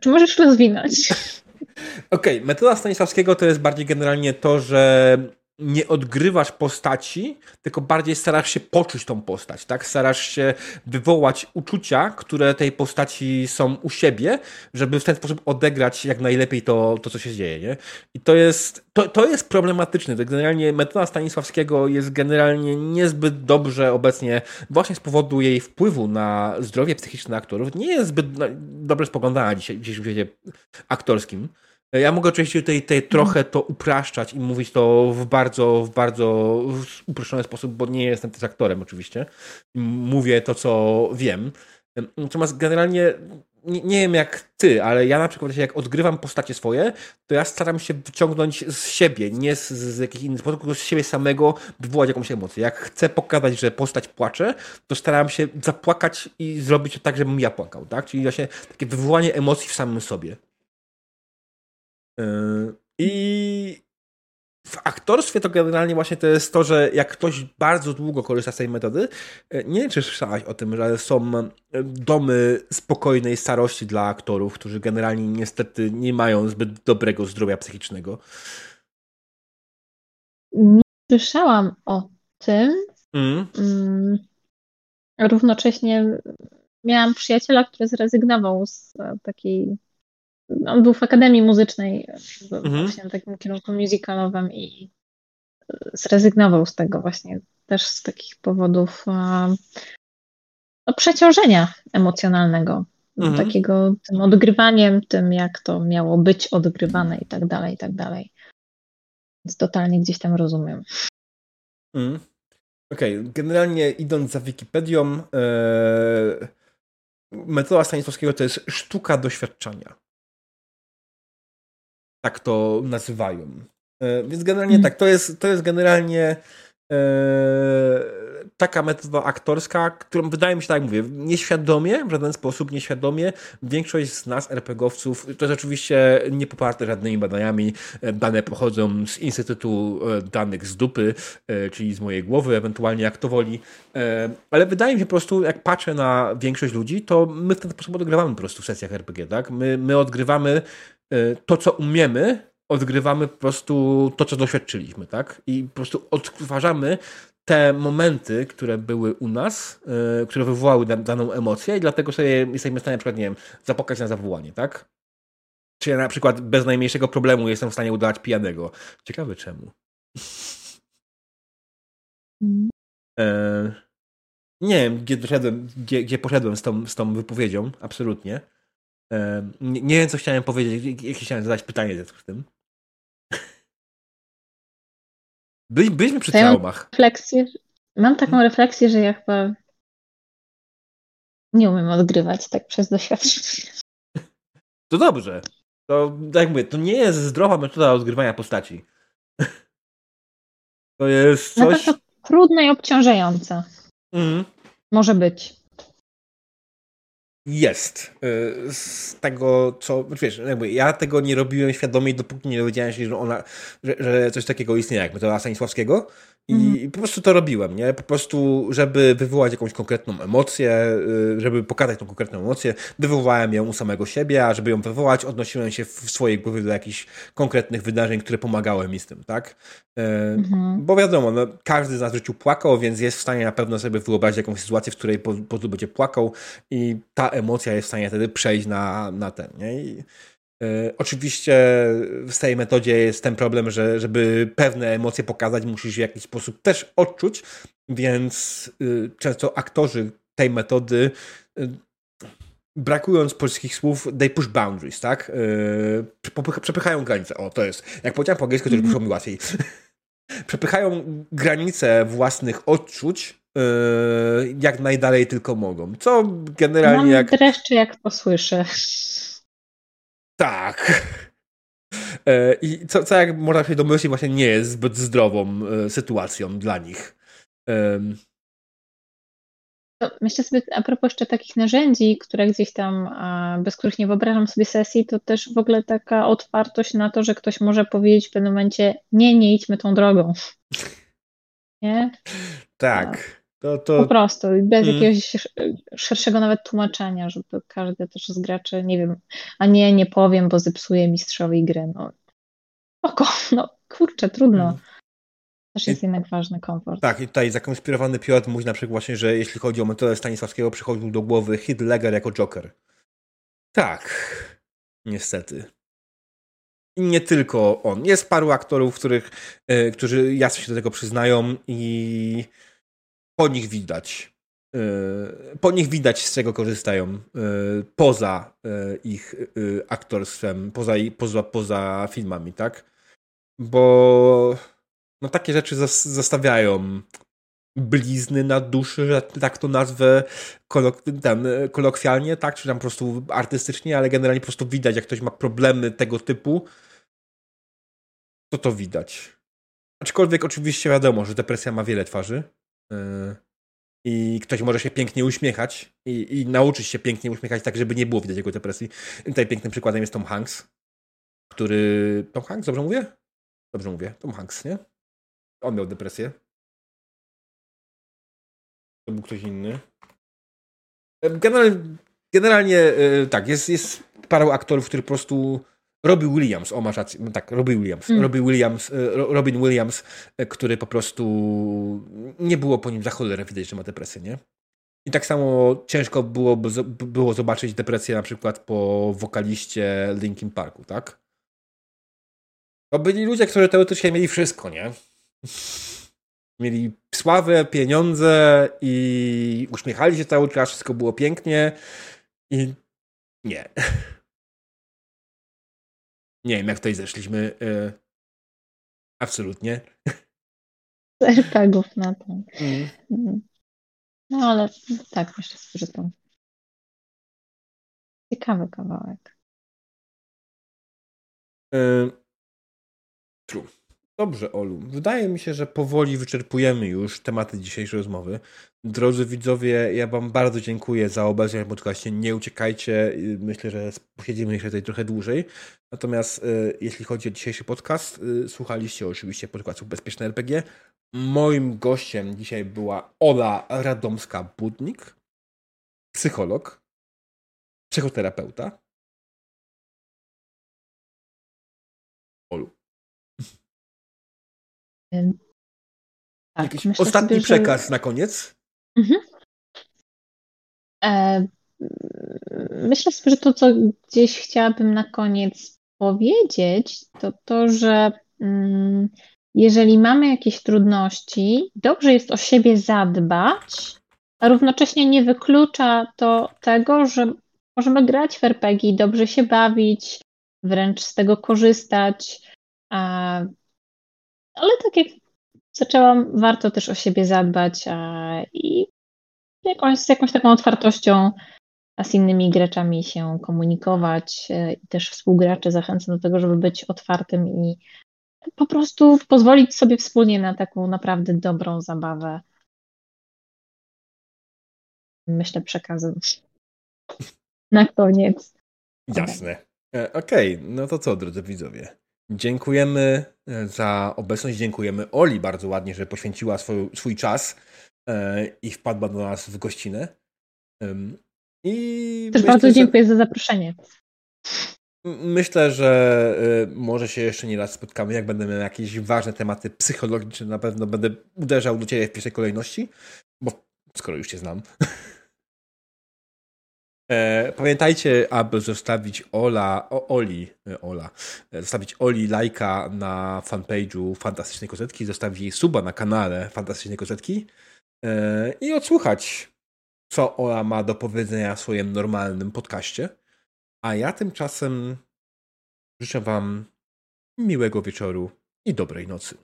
Czy możesz rozwinąć? Okej, okay. metoda Stanisławskiego to jest bardziej generalnie to, że nie odgrywasz postaci, tylko bardziej starasz się poczuć tą postać, tak? Starasz się wywołać uczucia, które tej postaci są u siebie, żeby w ten sposób odegrać jak najlepiej to, to co się dzieje, nie? I to jest, to, to jest problematyczne. To generalnie metoda Stanisławskiego jest generalnie niezbyt dobrze obecnie, właśnie z powodu jej wpływu na zdrowie psychiczne aktorów, nie jest zbyt no, dobrze spoglądana dzisiaj, w dzisiejszym świecie aktorskim. Ja mogę oczywiście tutaj, tutaj trochę to upraszczać i mówić to w bardzo, w bardzo uproszczony sposób, bo nie jestem też aktorem oczywiście. Mówię to, co wiem. Natomiast generalnie nie, nie, wiem jak ty, ale ja na przykład jak odgrywam postacie swoje, to ja staram się wyciągnąć z siebie, nie z, z jakichś innych sposobów, tylko z siebie samego wywołać jakąś emocję. Jak chcę pokazać, że postać płacze, to staram się zapłakać i zrobić to tak, żebym ja płakał, tak? Czyli właśnie takie wywołanie emocji w samym sobie. Yy, I w aktorstwie to generalnie właśnie to jest to, że jak ktoś bardzo długo korzysta z tej metody, e, nie wiem, czy słyszałaś o tym, że są e, domy spokojnej starości dla aktorów, którzy generalnie niestety nie mają zbyt dobrego zdrowia psychicznego. Nie słyszałam o tym. Mm. Mm. Równocześnie miałam przyjaciela, który zrezygnował z takiej on był w Akademii Muzycznej mhm. właśnie na takim kierunku musicalowym i zrezygnował z tego właśnie też z takich powodów no, przeciążenia emocjonalnego. Mhm. Takiego tym odgrywaniem, tym jak to miało być odgrywane i tak dalej, i tak dalej. Więc totalnie gdzieś tam rozumiem. Mhm. Okej, okay. generalnie idąc za Wikipedią, ee, metoda Stanisławskiego to jest sztuka doświadczania. Tak to nazywają. E, więc generalnie tak, to jest, to jest generalnie e, taka metoda aktorska, którą wydaje mi się, tak jak mówię, nieświadomie, w żaden sposób nieświadomie, większość z nas, RPGowców, to jest oczywiście nie poparte żadnymi badaniami, e, dane pochodzą z Instytutu Danych z Dupy, czyli z mojej głowy, ewentualnie jak to woli, ale wydaje mi się po prostu, jak patrzę na większość ludzi, to my w ten sposób odgrywamy po prostu w sesjach RPG, tak? My, my odgrywamy to, co umiemy, odgrywamy po prostu to, co doświadczyliśmy, tak? I po prostu odtwarzamy te momenty, które były u nas, yy, które wywołały daną emocję i dlatego sobie jesteśmy w stanie na przykład, nie wiem, zapokać na zawołanie, tak? Czy ja na przykład bez najmniejszego problemu jestem w stanie udawać pijanego. Ciekawe czemu. Yy, nie wiem, gdzie, doszedłem, gdzie, gdzie poszedłem z tą, z tą wypowiedzią, absolutnie. Nie, nie wiem, co chciałem powiedzieć, jakie chciałem zadać pytanie z tym. By, byliśmy przy traumach. Refleksję, mam taką hmm? refleksję, że ja chyba nie umiem odgrywać tak przez doświadczenie. To dobrze. To, tak jak mówię, to nie jest zdrowa metoda odgrywania postaci. To jest coś... Na trudne i obciążające. Mm. Może być jest. Y, z tego, co. Wiesz, jakby ja tego nie robiłem świadomie, dopóki nie dowiedziałem się, że, ona, że, że coś takiego istnieje, jak metoda Stanisławskiego. I mhm. po prostu to robiłem, nie? Po prostu, żeby wywołać jakąś konkretną emocję, y, żeby pokazać tą konkretną emocję, wywołałem ją u samego siebie, a żeby ją wywołać, odnosiłem się w swojej głowie do jakichś konkretnych wydarzeń, które pomagały mi z tym, tak? Y, mhm. Bo wiadomo, no, każdy z nas w życiu płakał, więc jest w stanie na pewno sobie wyobrazić jakąś sytuację, w której po, po prostu będzie płakał i ta emocja jest w stanie wtedy przejść na, na ten, nie? I, E, oczywiście w tej metodzie jest ten problem, że żeby pewne emocje pokazać, musisz w jakiś sposób też odczuć, więc y, często aktorzy tej metody y, brakując polskich słów, they push boundaries, tak? Y, przepychają granice. O, to jest. Jak powiedziałem po angielsku, to już mm mi łatwiej. Przepychają granice własnych odczuć jak najdalej tylko mogą. Co generalnie Mam jak... dreszcze, jak to słyszę. Tak. E, I co, co jak można się domyślić, właśnie nie jest zbyt zdrową e, sytuacją dla nich. Myślę sobie, a propos jeszcze takich narzędzi, które gdzieś tam, bez których nie wyobrażam sobie sesji, to też w ogóle taka otwartość na to, że ktoś może powiedzieć w pewnym momencie, nie, nie idźmy tą drogą. Nie? Tak. To, to... Po prostu, bez mm. jakiegoś szerszego nawet tłumaczenia, żeby każdy też z graczy, nie wiem, a nie, nie powiem, bo zepsuję mistrzowi grę. No, oko, no kurczę, trudno. Mm. Też jest I, jednak ważny komfort. Tak, i tutaj zakonspirowany Piotr mówi na przykład właśnie, że jeśli chodzi o metodę Stanisławskiego, przychodził do głowy Ledger jako Joker. Tak, niestety. I nie tylko on. Jest paru aktorów, których, y, którzy jasno się do tego przyznają i po nich widać. E, po nich widać, z czego korzystają e, poza e, ich aktorstwem, poza, poza, poza filmami, tak? Bo no, takie rzeczy zostawiają blizny na duszy, że tak to nazwę kolok ten, kolokwialnie, tak? Czy tam po prostu artystycznie, ale generalnie po prostu widać, jak ktoś ma problemy tego typu, to to widać. Aczkolwiek oczywiście wiadomo, że depresja ma wiele twarzy. E, i ktoś może się pięknie uśmiechać i, i, nauczyć się pięknie uśmiechać tak, żeby nie było widać jego depresji. Tutaj pięknym przykładem jest Tom Hanks, który... Tom Hanks, dobrze mówię? Dobrze mówię, Tom Hanks, nie? On miał depresję. To był ktoś inny. Generalnie, generalnie tak, jest, jest parę aktorów, których po prostu Robbie Williams, o masz rację, no tak, Robbie Williams, mm. Robbie Williams, e, Robin Williams, e, który po prostu nie było po nim za cholerę widać, że ma depresję, nie? I tak samo ciężko było, było zobaczyć depresję na przykład po wokaliście Linkin Parku, tak? To byli ludzie, którzy teoretycznie mieli wszystko, nie? Mieli sławę, pieniądze i uśmiechali się cały czas, wszystko było pięknie i nie. Nie wiem, jak tutaj zeszliśmy. Yy, absolutnie. RPGów na to. Mm. mm. No ale tak, jeszcze skorzystam. Ciekawy kawałek. Yy, true. Dobrze, Olu. Wydaje mi się, że powoli wyczerpujemy już tematy dzisiejszej rozmowy. Drodzy widzowie, ja Wam bardzo dziękuję za obecność w podcaście. Nie uciekajcie. Myślę, że posiedzimy jeszcze tutaj trochę dłużej. Natomiast y, jeśli chodzi o dzisiejszy podcast, y, słuchaliście oczywiście podcastu Bezpieczne RPG. Moim gościem dzisiaj była Ola Radomska-Budnik, psycholog, psychoterapeuta. Tak, Jakiś myślę ostatni sobie, przekaz że... na koniec? Mhm. E, myślę sobie, że to, co gdzieś chciałabym na koniec powiedzieć, to to, że mm, jeżeli mamy jakieś trudności, dobrze jest o siebie zadbać, a równocześnie nie wyklucza to tego, że możemy grać w RPG, dobrze się bawić, wręcz z tego korzystać. Ale tak jak zaczęłam, warto też o siebie zadbać i jakąś, z jakąś taką otwartością a z innymi graczami się komunikować e, i też współgracze zachęcam do tego, żeby być otwartym i po prostu pozwolić sobie wspólnie na taką naprawdę dobrą zabawę. Myślę przekazem. Na koniec. Jasne. E, okej, okay. no to co, drodzy widzowie? Dziękujemy e, za obecność, dziękujemy Oli bardzo ładnie, że poświęciła swój, swój czas e, i wpadła do nas w gościnę. I Też myślę, bardzo dziękuję że... za zaproszenie. Myślę, że y, może się jeszcze nie raz spotkamy. Jak będę miał jakieś ważne tematy psychologiczne, na pewno będę uderzał do Ciebie w pierwszej kolejności, bo skoro już Cię znam. E, pamiętajcie, aby zostawić Ola, o, Oli, e, Ola, e, zostawić Oli lajka na fanpage'u Fantastycznej Kozetki, zostawić jej suba na kanale Fantastycznej Kozetki i odsłuchać, co Ola ma do powiedzenia w swoim normalnym podcaście. A ja tymczasem życzę Wam miłego wieczoru i dobrej nocy.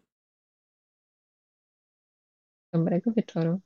Dobrego wieczoru.